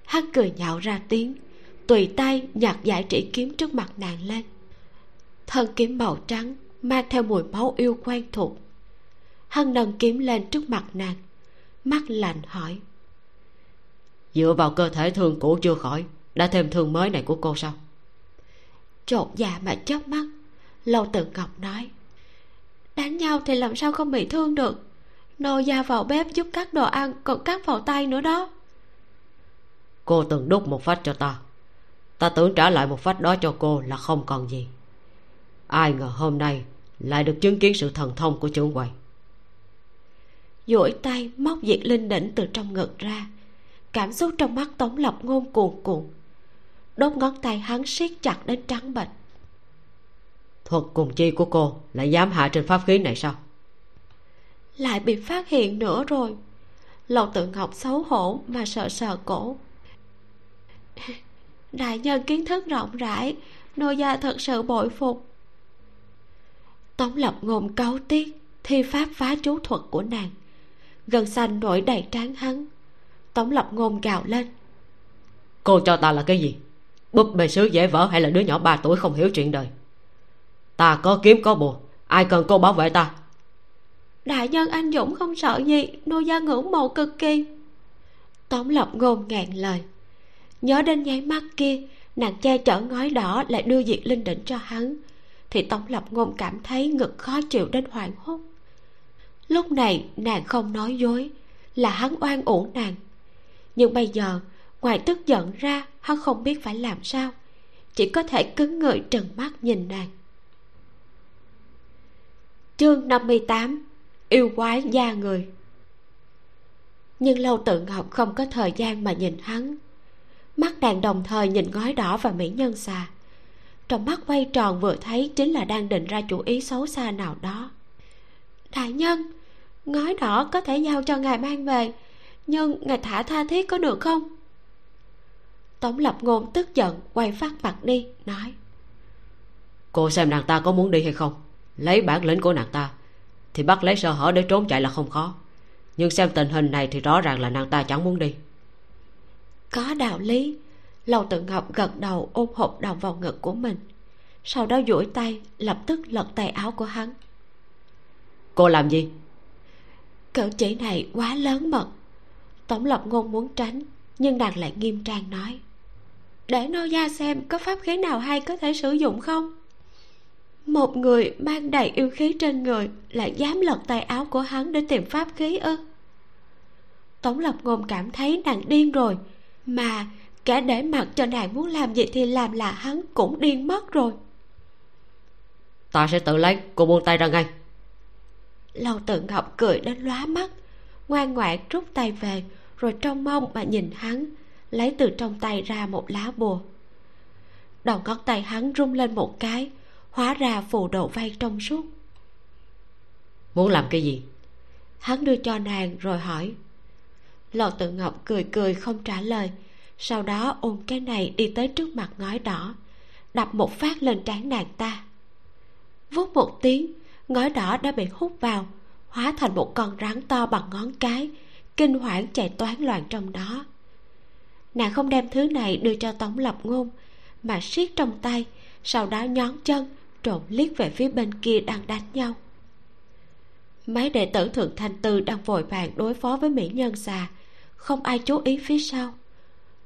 Hắn cười nhạo ra tiếng tùy tay nhặt giải trị kiếm trước mặt nàng lên. Thân kiếm màu trắng mang theo mùi máu yêu quen thuộc. Hắn nâng kiếm lên trước mặt nàng mắt lạnh hỏi. Dựa vào cơ thể thương cũ chưa khỏi đã thêm thương mới này của cô sao chột dạ mà chớp mắt. Lâu tự ngọc nói đánh nhau thì làm sao không bị thương được? Nô gia vào bếp giúp cắt đồ ăn còn cắt vào tay nữa đó. Cô từng đút một phách cho ta. Ta tưởng trả lại một phách đó cho cô là không còn gì. Ai ngờ hôm nay lại được chứng kiến sự thần thông của trưởng quầy. Duỗi tay móc diệt linh đỉnh từ trong ngực ra. Cảm xúc trong mắt tống lập ngôn cuồn cuộn đốt ngón tay hắn siết chặt đến trắng bệch. Thuật cùng chi của cô lại dám hạ trên pháp khí này sao? Lại bị phát hiện nữa rồi. Lầu tự ngọc xấu hổ mà sợ sờ cổ. Đại nhân kiến thức rộng rãi nô gia thật sự bội phục. Tống lập ngôn cáu tiết thi pháp phá chú thuật của nàng. Gần xanh nổi đầy trán hắn. Tống lập ngôn gào lên. Cô cho ta là cái gì búp bê sứ dễ vỡ hay là đứa nhỏ ba tuổi không hiểu chuyện đời? Ta có kiếm có bùa, ai cần cô bảo vệ ta? Đại nhân anh dũng không sợ gì, nô gia ngưỡng mộ cực kỳ. Tống lập ngôn ngàn lời. Nhớ đến nháy mắt kia, nàng che chở ngói đỏ lại đưa diệt linh đỉnh cho hắn. Thì tống lập ngôn cảm thấy ngực khó chịu đến hoảng hốt. Lúc này nàng không nói dối, là hắn oan uổng nàng. Nhưng bây giờ ngoài tức giận ra hắn không biết phải làm sao. Chỉ có thể cứng người trừng mắt nhìn nàng. Chương 58 yêu quái da người. Nhưng lâu tự ngọc không có thời gian mà nhìn hắn. Mắt nàng đồng thời nhìn ngói đỏ và mỹ nhân xà. Trong mắt quay tròn vừa thấy chính là đang định ra chủ ý xấu xa nào đó. Đại nhân, ngói đỏ có thể giao cho ngài mang về, nhưng ngài thả tha thiết có được không? Tống lập ngôn tức giận quay phát mặt đi nói. Cô xem nàng ta có muốn đi hay không? Lấy bản lĩnh của nàng ta thì bắt lấy sơ hở để trốn chạy là không khó. Nhưng xem tình hình này thì rõ ràng là nàng ta chẳng muốn đi. Có đạo lý. Lầu tự ngọc gật đầu ôm hộp đồng vào ngực của mình. Sau đó duỗi tay lập tức lật tay áo của hắn. Cô làm gì? Cử chỉ này quá lớn mật. Tổng lập ngôn muốn tránh nhưng nàng lại nghiêm trang nói để nô gia xem có pháp khí nào hay có thể sử dụng không? Một người mang đầy yêu khí trên người lại dám lật tay áo của hắn để tìm pháp khí ư? Tống lập ngôn cảm thấy nàng điên rồi mà kẻ để mặc cho nàng muốn làm gì thì làm là hắn cũng điên mất rồi. Ta sẽ tự lấy cô buông tay ra ngay. Lâu tự ngọc cười đến lóa mắt ngoan ngoãn rút tay về rồi trong mong mà nhìn hắn lấy từ trong tay ra một lá bùa. Đầu ngón tay hắn rung lên một cái hóa ra phù đồ vây trong suốt. Muốn làm cái gì? Hắn đưa cho nàng rồi hỏi. Lầu tự ngọc cười cười không trả lời sau đó ôm cái này đi tới trước mặt ngói đỏ đập một phát lên trán nàng ta. Vút một tiếng ngói đỏ đã bị hút vào hóa thành một con rắn to bằng ngón cái kinh hoảng chạy toán loạn trong đó nàng không đem thứ này đưa cho tống lập ngôn, mà siết trong tay, sau đó nhón chân, trộn liếc về phía bên kia đang đánh nhau. Mấy đệ tử thượng thanh tư đang vội vàng đối phó với mỹ nhân xà không ai chú ý phía sau.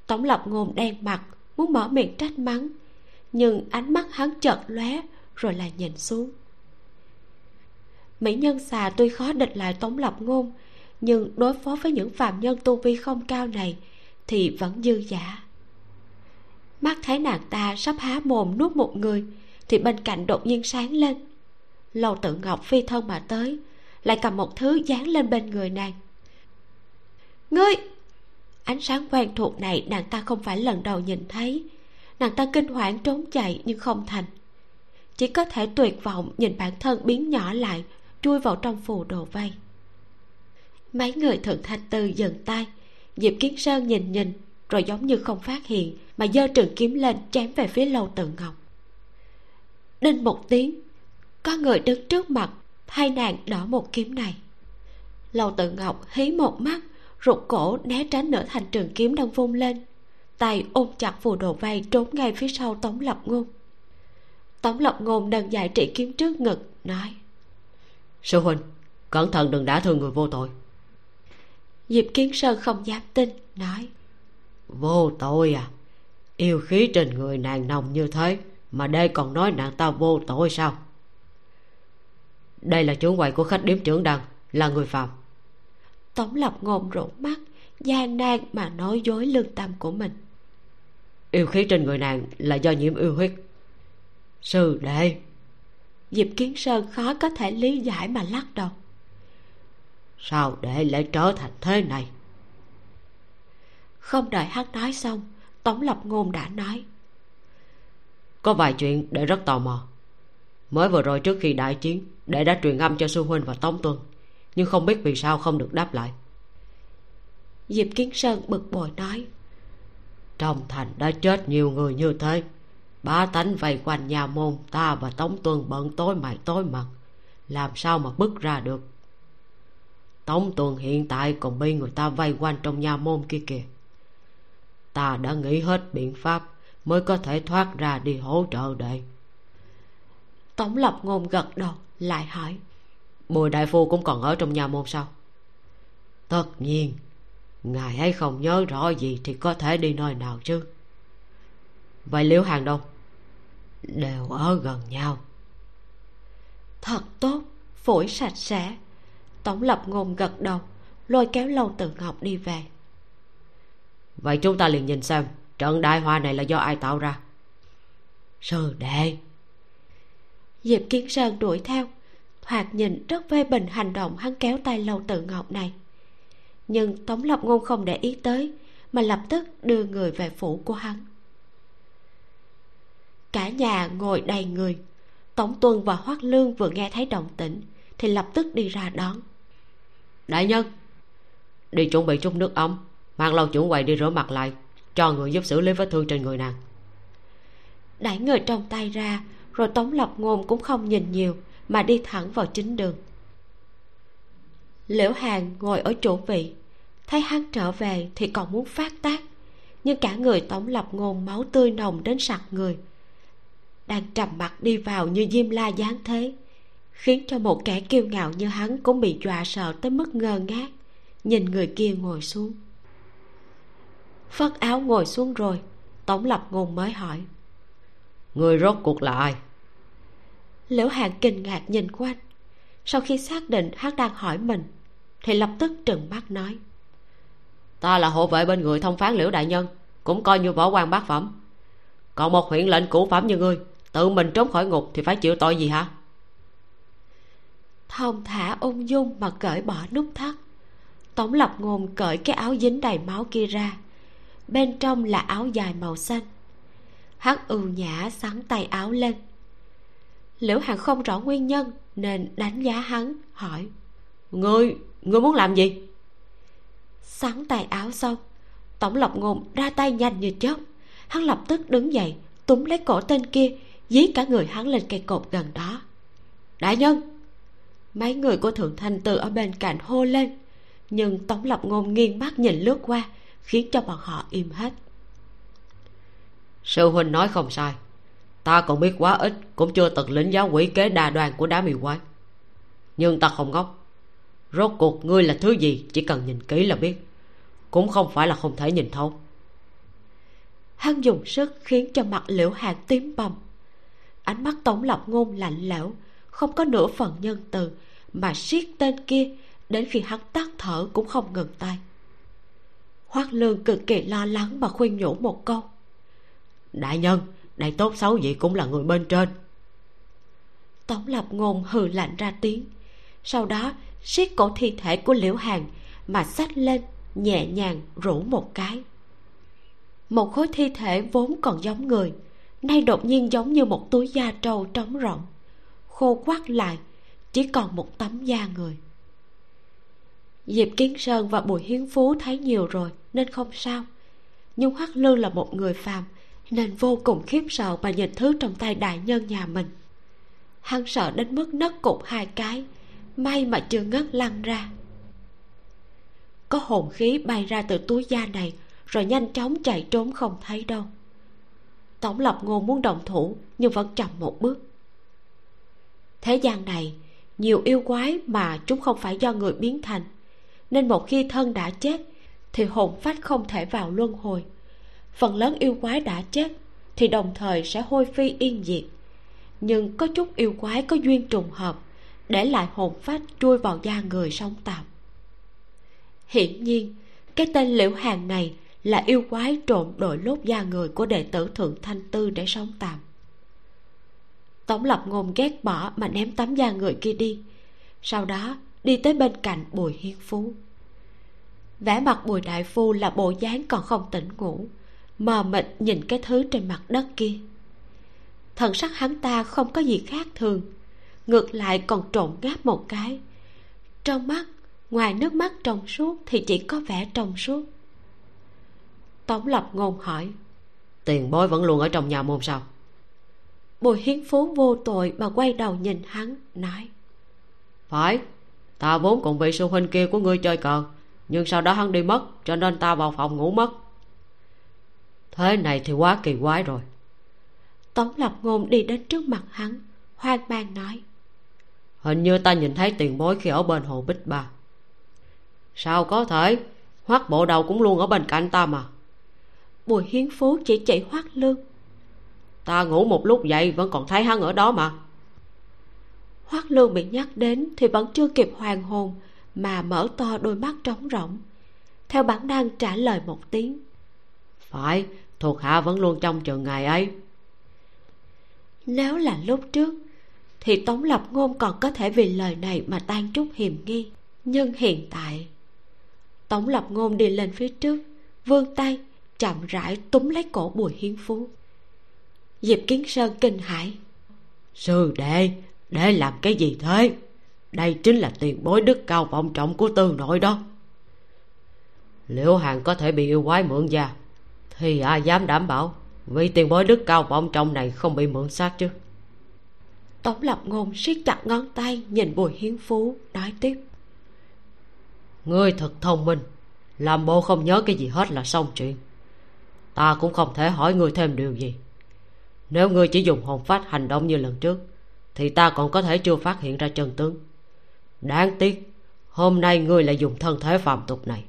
Tống lập ngôn đen mặt, muốn mở miệng trách mắng, nhưng ánh mắt hắn chợt lóe, rồi lại nhìn xuống. Mỹ nhân xà tuy khó địch lại tống lập ngôn, nhưng đối phó với những phạm nhân tu vi không cao này thì vẫn dư giả. Mắt thấy nàng ta sắp há mồm nuốt một người, thì bên cạnh đột nhiên sáng lên. Lầu tự ngọc phi thân mà tới, lại cầm một thứ dán lên bên người nàng. Ngươi! Ánh sáng quen thuộc này nàng ta không phải lần đầu nhìn thấy. Nàng ta kinh hoảng trốn chạy nhưng không thành. Chỉ có thể tuyệt vọng nhìn bản thân biến nhỏ lại, chui vào trong phù đồ vây. Mấy người thượng thanh tư dừng tay diệp kiến sơn nhìn nhìn, rồi giống như không phát hiện, mà giơ trường kiếm lên chém về phía lâu tự ngọc. Đinh một tiếng, có người đứng trước mặt thay nàng đỡ một kiếm này. Lâu tự ngọc hí một mắt rụt cổ né tránh nửa thành trường kiếm đang vung lên. Tay ôm chặt phù đồ vây trốn ngay phía sau tống lập ngôn. Tống lập ngôn nâng giải trị kiếm trước ngực, nói, sư huynh, cẩn thận đừng đả thương người vô tội diệp kiến sơn không dám tin nói. Vô tội à? Yêu khí trên người nàng nồng như thế mà đây còn nói nàng ta vô tội sao? Đây là trưởng quầy của khách điếm trưởng đằng là người phạm. Tống lập ngôn rũ mắt gian nan mà nói dối lương tâm của mình. Yêu khí trên người nàng là do nhiễm yêu huyết. Sư đệ. Diệp kiến sơn khó có thể lý giải mà lắc đầu sao đệ lại trở thành thế này? Không đợi hắn nói xong, tống lập ngôn đã nói. Có vài chuyện để rất tò mò. Mới vừa rồi trước khi đại chiến, đệ đã truyền âm cho sư huynh và tống tuân, nhưng không biết vì sao không được đáp lại. Diệp kiến sơn bực bội nói, trong thành đã chết nhiều người như thế. Ba tánh vây quanh nhà môn ta và tống tuân bận tối mày tối mặt. Làm sao mà bước ra được? Tống tuần hiện tại còn bị người ta vây quanh trong nhà môn kia kìa. Ta đã nghĩ hết biện pháp mới có thể thoát ra đi hỗ trợ đệ. Tống lập ngôn gật đầu, lại hỏi, bùi đại phu cũng còn ở trong nhà môn sao? Tất nhiên, ngài ấy không nhớ rõ gì thì có thể đi nơi nào chứ. Vậy liễu hàng đâu? Đều ở gần nhau. Thật tốt, phổi sạch sẽ tổng lập ngôn gật đầu lôi kéo lâu từ ngọc đi về. Vậy chúng ta liền nhìn xem trận đại hoa này là do ai tạo ra? Sư đệ. Diệp kiến sơn đuổi theo thoạt nhìn rất phê bình hành động hắn kéo tay lâu tự ngọc này. Nhưng tống lập ngôn không để ý tới mà lập tức đưa người về phủ của hắn. Cả nhà ngồi đầy người tống tuân và hoác lương vừa nghe thấy động tĩnh thì lập tức đi ra đón đại nhân. Đi chuẩn bị chút nước ấm. Mang lâu chủ quầy đi rửa mặt lại. Cho người giúp xử lý vết thương trên người nàng. Đẩy người trong tay ra, rồi tống lập ngôn cũng không nhìn nhiều, mà đi thẳng vào chính đường. Liễu hàn ngồi ở chỗ vị. Thấy hắn trở về thì còn muốn phát tác, nhưng cả người tống lập ngôn máu tươi nồng đến sặc người. Đang trầm mặt đi vào như diêm la giáng thế khiến cho một kẻ kiêu ngạo như hắn cũng bị dọa sợ tới mức ngơ ngác. Nhìn người kia ngồi xuống. Phất áo ngồi xuống rồi tống lập ngôn mới hỏi. Người rốt cuộc là ai? Liễu hàn kinh ngạc nhìn quanh. Sau khi xác định hắn đang hỏi mình thì lập tức trừng mắt nói. Ta là hộ vệ bên người thông phán liễu đại nhân cũng coi như võ quan bát phẩm. Còn một huyện lệnh cũ phẩm như ngươi tự mình trốn khỏi ngục thì phải chịu tội gì hả thong thả ung dung mà cởi bỏ nút thắt. Tống lập ngôn cởi cái áo dính đầy máu kia ra. Bên trong là áo dài màu xanh. Hắn ưu nhã sắn tay áo lên. Liễu hàng không rõ nguyên nhân nên đánh giá hắn, hỏi, ngươi ngươi muốn làm gì? Sắn tay áo xong tổng lập ngôn ra tay nhanh như chớp. Hắn lập tức đứng dậy, túm lấy cổ tên kia, dí cả người hắn lên cây cột gần đó. Đại nhân mấy người của thượng thanh từ ở bên cạnh hô lên nhưng tống lập ngôn nghiêng mắt nhìn lướt qua khiến cho bọn họ im hết. Sư huynh nói không sai. Ta còn biết quá ít cũng chưa từng lĩnh giáo quỷ kế đa đoàn của đá mì quái. Nhưng ta không ngốc. Rốt cuộc ngươi là thứ gì chỉ cần nhìn kỹ là biết. Cũng không phải là không thể nhìn thấu. Hắn dùng sức khiến cho mặt liễu hàn tím bầm. Ánh mắt tổng lập ngôn lạnh lẽo không có nửa phần nhân từ mà siết tên kia, đến khi hắn tắt thở cũng không ngừng tay. Hoác lương cực kỳ lo lắng mà khuyên nhủ một câu. Đại nhân đại tốt xấu gì cũng là người bên trên. Tống lập ngôn hừ lạnh ra tiếng. Sau đó, siết cổ thi thể của liễu hàn mà xách lên, nhẹ nhàng rủ một cái. Một khối thi thể vốn còn giống người, nay đột nhiên giống như một túi da trâu trống rỗng, khô quắt lại chỉ còn một tấm da người. Diệp kiến sơn và bùi hiến phú thấy nhiều rồi, nên không sao. Nhưng hoắc lư là một người phàm, nên vô cùng khiếp sợ mà nhìn thứ trong tay đại nhân nhà mình. Hắn sợ đến mức nấc cục hai cái, may mà chưa ngất lăn ra. Có hồn khí bay ra từ túi da này, rồi nhanh chóng chạy trốn không thấy đâu. Tổng lập ngôn muốn động thủ, nhưng vẫn chậm một bước. Thế gian này nhiều yêu quái mà chúng không phải do người biến thành. Nên một khi thân đã chết, thì hồn phách không thể vào luân hồi. Phần lớn yêu quái đã chết, thì đồng thời sẽ hôi phi yên diệt. Nhưng có chút yêu quái có duyên trùng hợp, để lại hồn phách chui vào da người sống tạm hiển nhiên, cái tên liễu hàng này là yêu quái trộn đội lốt da người của đệ tử thượng thanh tư để sống tạm tống lập ngôn ghét bỏ mà ném tấm da người kia đi. Sau đó, đi tới bên cạnh bùi hiên phú. Vẻ mặt bùi đại phu là bộ dáng còn không tỉnh ngủ, mờ mịt nhìn cái thứ trên mặt đất kia. Thần sắc hắn ta không có gì khác thường, ngược lại còn trộn ngáp một cái. Trong mắt, ngoài nước mắt trong suốt thì chỉ có vẻ trong suốt. Tống lập ngôn hỏi, tiền bối vẫn luôn ở trong nhà môn sao? Bùi hiến phú vô tội mà quay đầu nhìn hắn nói. Phải ta vốn cùng vị sư huynh kia của ngươi chơi cờ nhưng sau đó hắn đi mất cho nên ta vào phòng ngủ mất. Thế này thì quá kỳ quái rồi. Tống lập ngôn đi đến trước mặt hắn hoang mang nói. Hình như ta nhìn thấy tiền bối khi ở bên hồ bích ba. Sao có thể? Hoắc bộ đầu cũng luôn ở bên cạnh ta mà. Bùi hiến phú chỉ chỉ hoắc lương ta ngủ một lúc dậy vẫn còn thấy hắn ở đó mà. Hoắc lương bị nhắc đến thì vẫn chưa kịp hoàn hồn mà mở to đôi mắt trống rỗng. Theo bản năng trả lời một tiếng. Phải thuộc hạ vẫn luôn trong trường ngài ấy. Nếu là lúc trước thì tống lập ngôn còn có thể vì lời này mà tan trút hiềm nghi. Nhưng hiện tại tống lập ngôn đi lên phía trước vươn tay chậm rãi túm lấy cổ bùi hiến phú diệp kiến sơn kinh hãi. Sư đệ để làm cái gì thế? Đây chính là tiền bối đức cao vọng trọng của tư nội đó. Liệu hàng có thể bị yêu quái mượn da thì ai dám đảm bảo? Vì tiền bối đức cao vọng trọng này không bị mượn xác chứ? Tống lập ngôn siết chặt ngón tay nhìn bùi hiến phú nói tiếp. Ngươi thật thông minh. Làm bộ không nhớ cái gì hết là xong chuyện. Ta cũng không thể hỏi ngươi thêm điều gì nếu ngươi chỉ dùng hồn phách hành động như lần trước, thì ta còn có thể chưa phát hiện ra chân tướng. Đáng tiếc, hôm nay ngươi lại dùng thân thể phàm tục này.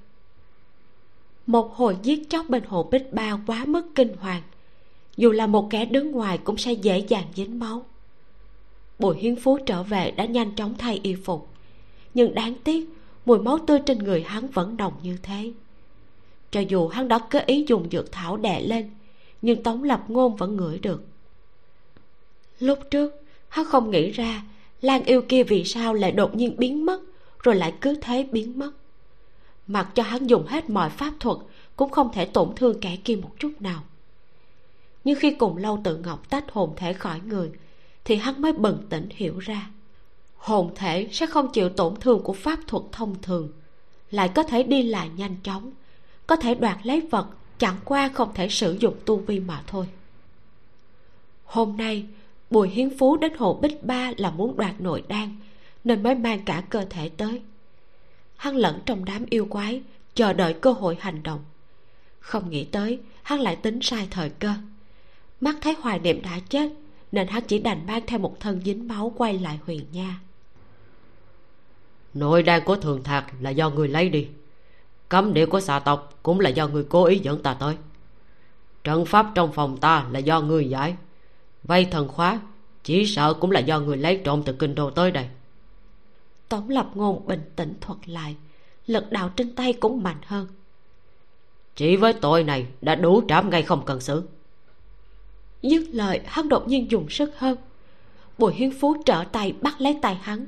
Một hồi giết chóc bên hồ bích ba quá mức kinh hoàng. Dù là một kẻ đứng ngoài cũng sẽ dễ dàng dính máu. Bùi hiến phú trở về đã nhanh chóng thay y phục. Nhưng đáng tiếc, mùi máu tươi trên người hắn vẫn đồng như thế. Cho dù hắn đã cố ý dùng dược thảo đè lên nhưng tống lập ngôn vẫn ngửi được. Lúc trước, hắn không nghĩ ra lan yêu kia vì sao lại đột nhiên biến mất, rồi lại cứ thế biến mất. Mặc cho hắn dùng hết mọi pháp thuật, cũng không thể tổn thương kẻ kia một chút nào. Nhưng khi cùng lâu tự ngọc tách hồn thể khỏi người, thì hắn mới bừng tỉnh hiểu ra, hồn thể sẽ không chịu tổn thương của pháp thuật thông thường, lại có thể đi lại nhanh chóng, có thể đoạt lấy vật chẳng qua không thể sử dụng tu vi mà thôi. Hôm nay, bùi hiến phú đến hồ bích ba là muốn đoạt nội đan, nên mới mang cả cơ thể tới. Hắn lẫn trong đám yêu quái, chờ đợi cơ hội hành động. Không nghĩ tới, hắn lại tính sai thời cơ. Mắt thấy hoài niệm đã chết, nên hắn chỉ đành mang theo một thân dính máu quay lại huyền nha. Nội đan của thường thạc là do người lấy đi cấm địa của xà tộc cũng là do người cố ý dẫn ta tới. Trận pháp trong phòng ta là do người giải. Vay thần khóa chỉ sợ cũng là do người lấy trộm từ kinh đô tới đây. Tống lập ngôn bình tĩnh thuật lại lực đạo trên tay cũng mạnh hơn. Chỉ với tội này đã đủ trảm ngay không cần xử. Dứt lời hắn đột nhiên dùng sức hơn. Bùi hiến phú trở tay bắt lấy tay hắn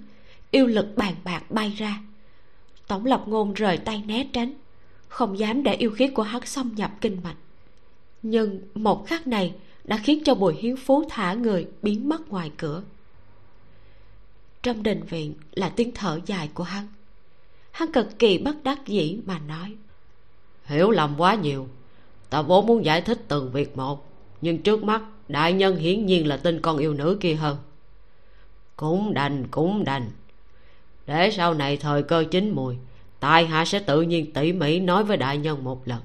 yêu lực bàn bạc bay ra tổng lập ngôn rời tay né tránh. Không dám để yêu khí của hắn xâm nhập kinh mạch. Nhưng một khắc này đã khiến cho bùi hiến phú thả người biến mất ngoài cửa. Trong đình viện là tiếng thở dài của hắn. Hắn cực kỳ bất đắc dĩ mà nói. Hiểu lầm quá nhiều. Ta vốn muốn giải thích từng việc một, nhưng trước mắt đại nhân hiển nhiên là tin con yêu nữ kia hơn. Cũng đành cũng đành để sau này thời cơ chín mùi tại hạ sẽ tự nhiên tỉ mỉ nói với đại nhân một lần.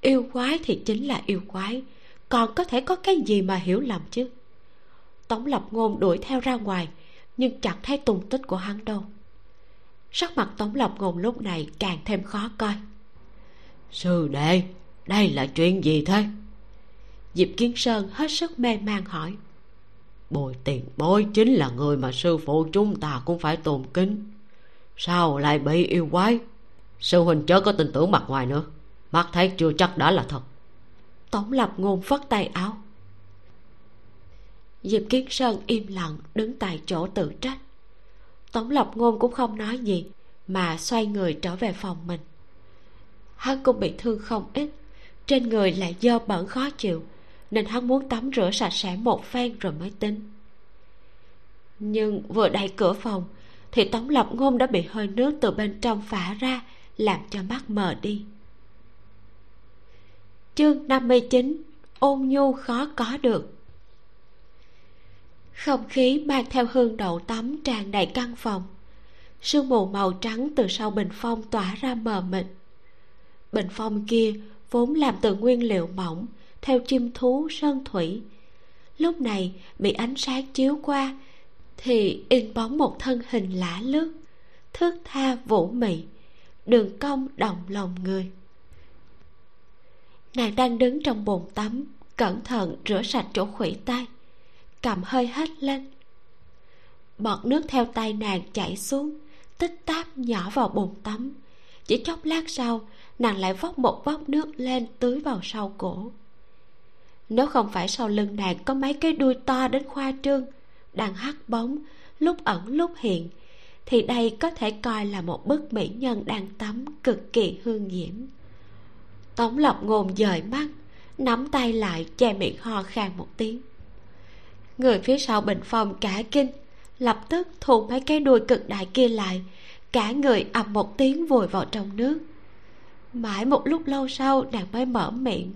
Yêu quái thì chính là yêu quái còn có thể có cái gì mà hiểu lầm chứ? Tống lập ngôn đuổi theo ra ngoài nhưng chẳng thấy tung tích của hắn đâu. Sắc mặt tống lập ngôn lúc này càng thêm khó coi. Sư đệ đây là chuyện gì thế? Diệp kiến sơn hết sức mê man hỏi bồi tiền bối chính là người mà sư phụ chúng ta cũng phải tôn kính. Sao lại bị yêu quái? Sư huynh chớ có tin tưởng mặt ngoài nữa. Mắt thấy chưa chắc đã là thật. Tổng lập ngôn phất tay áo. Diệp kiến sơn im lặng, đứng tại chỗ tự trách. Tổng lập ngôn cũng không nói gì, mà xoay người trở về phòng mình. Hắn cũng bị thương không ít, trên người lại dơ bẩn khó chịu nên hắn muốn tắm rửa sạch sẽ một phen rồi mới tính nhưng vừa đẩy cửa phòng, thì tống lập ngôn đã bị hơi nước từ bên trong phả ra, làm cho mắt mờ đi. Chương 59 ôn nhu khó có được. Không khí mang theo hương đậu tắm tràn đầy căn phòng. Sương mù màu trắng từ sau bình phong tỏa ra mờ mịt. Bình phong kia vốn làm từ nguyên liệu mỏng theo chim thú sơn thủy. Lúc này bị ánh sáng chiếu qua, thì in bóng một thân hình lả lướt, thước tha vũ mị, đường cong động lòng người. Nàng đang đứng trong bồn tắm, cẩn thận rửa sạch chỗ khuỷu tay, cầm hơi hết lên. Bọt nước theo tay nàng chảy xuống, tích táp nhỏ vào bồn tắm. Chỉ chốc lát sau, nàng lại vóc một vóc nước lên tưới vào sau cổ nếu không phải sau lưng nàng có mấy cái đuôi to đến khoa trương, đang hắt bóng, lúc ẩn lúc hiện, thì đây có thể coi là một bức mỹ nhân đang tắm cực kỳ hương diễm. Tống lộc ngôn dời mắt, nắm tay lại che miệng ho khan một tiếng. Người phía sau bình phong cả kinh, lập tức thu mấy cái đuôi cực đại kia lại, cả người ập một tiếng vùi vào trong nước. Mãi một lúc lâu sau, nàng mới mở miệng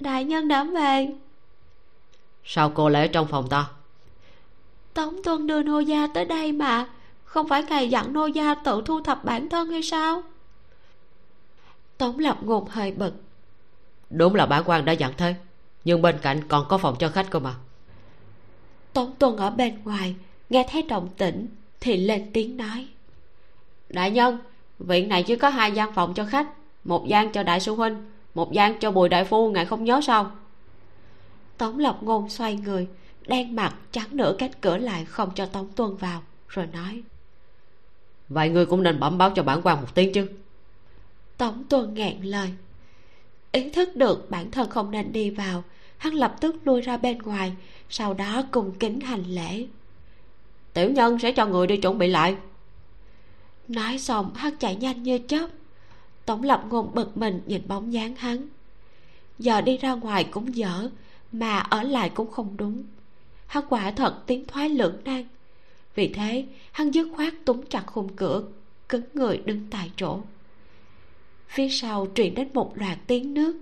đại nhân đã về. Sao cô lẽ trong phòng ta? Tống tuân đưa nô gia tới đây mà không phải ngài dặn nô gia tự thu thập bản thân hay sao? Tống lập ngôn hơi bực. Đúng là bản quan đã dặn thế nhưng bên cạnh còn có phòng cho khách cơ mà. Tống tuân ở bên ngoài nghe thấy động tĩnh thì lên tiếng nói. Đại nhân viện này chỉ có hai gian phòng cho khách một gian cho đại sư huynh một gian cho bùi đại phu ngài không nhớ sao? Tống lập ngôn xoay người đen mặt chắn nửa cánh cửa lại không cho tống tuân vào rồi nói. Vậy ngươi cũng nên bẩm báo cho bản quan một tiếng chứ. Tống tuân ngẹn lời. Ý thức được bản thân không nên đi vào hắn lập tức lui ra bên ngoài sau đó cùng kính hành lễ. Tiểu nhân sẽ cho người đi chuẩn bị lại. Nói xong hắn chạy nhanh như chớp tổng lập ngôn bực mình nhìn bóng dáng hắn. Giờ đi ra ngoài cũng dở, mà ở lại cũng không đúng. Hắn quả thật tiến thoái lưỡng nan. Vì thế, hắn dứt khoát túm chặt khung cửa, cứng người đứng tại chỗ. Phía sau truyền đến một loạt tiếng nước,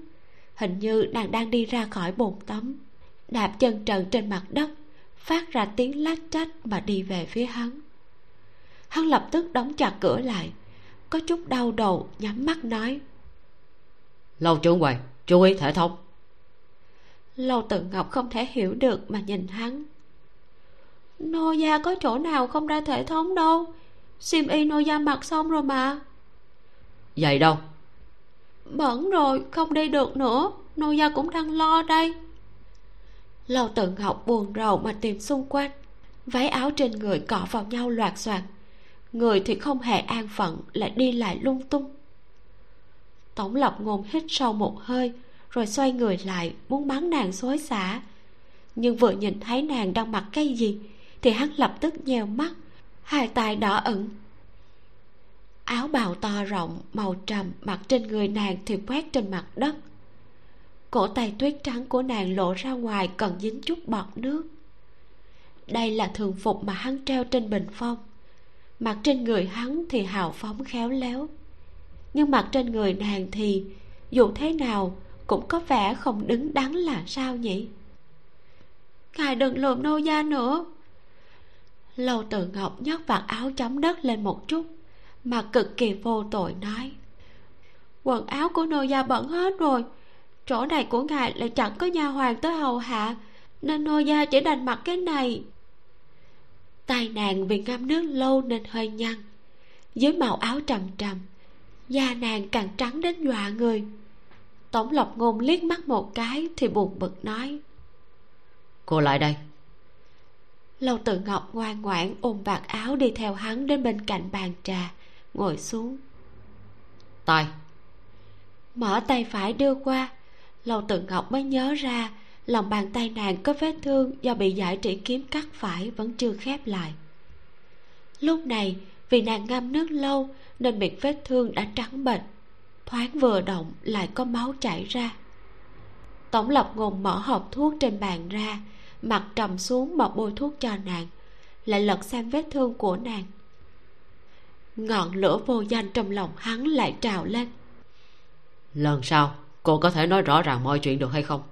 hình như nàng đang đi ra khỏi bồn tắm. Đạp chân trần trên mặt đất, phát ra tiếng lách trách mà đi về phía hắn. Hắn lập tức đóng chặt cửa lại có chút đau đầu nhắm mắt nói. Lâu trưởng quầy chú ý thể thống. Lâu tự ngọc không thể hiểu được mà nhìn hắn. Nô gia có chỗ nào không ra thể thống đâu. Xiêm y nô gia mặc xong rồi mà. Vậy đâu? Bẩn rồi không đi được nữa. Nô gia cũng đang lo đây. Lâu tự ngọc buồn rầu mà tìm xung quanh. Váy áo trên người cọ vào nhau loạt soạt người thì không hề an phận, lại đi lại lung tung. Tổng lộc ngôn hít sâu một hơi, rồi xoay người lại, muốn bắn nàng xối xả. Nhưng vừa nhìn thấy nàng đang mặc cái gì, thì hắn lập tức nheo mắt, hai tay đỏ ửng. Áo bào to rộng, màu trầm, mặc trên người nàng thì quét trên mặt đất. Cổ tay tuyết trắng của nàng lộ ra ngoài, còn dính chút bọt nước. Đây là thường phục mà hắn treo trên bình phong mặc trên người hắn thì hào phóng khéo léo. Nhưng mặc trên người nàng thì, dù thế nào, cũng có vẻ không đứng đắn là sao nhỉ? Ngài đừng lườm nô gia nữa. Lâu từ ngọc nhấc vạt áo chống đất lên một chút, mà cực kỳ vô tội nói. Quần áo của nô gia bẩn hết rồi, chỗ này của ngài lại chẳng có nha hoàn tới hầu hạ, nên nô gia chỉ đành mặc cái này tay nàng vì ngâm nước lâu nên hơi nhăn. Dưới màu áo trầm trầm da nàng càng trắng đến dọa người. Tổng lộc ngôn liếc mắt một cái thì buồn bực nói cô lại đây. Lâu tự ngọc ngoan ngoãn ôm vạt áo đi theo hắn đến bên cạnh bàn trà ngồi xuống. Tay mở tay phải đưa qua lâu tự ngọc mới nhớ ra lòng bàn tay nàng có vết thương do bị giải trị kiếm cắt phải vẫn chưa khép lại. Lúc này, vì nàng ngâm nước lâu nên miệng vết thương đã trắng bệch, thoáng vừa động lại có máu chảy ra. Tổng lập ngôn mở hộp thuốc trên bàn ra, mặt trầm xuống mà bôi thuốc cho nàng, lại lật xem vết thương của nàng. Ngọn lửa vô danh trong lòng hắn lại trào lên. Lần sau, cô có thể nói rõ ràng mọi chuyện được hay không?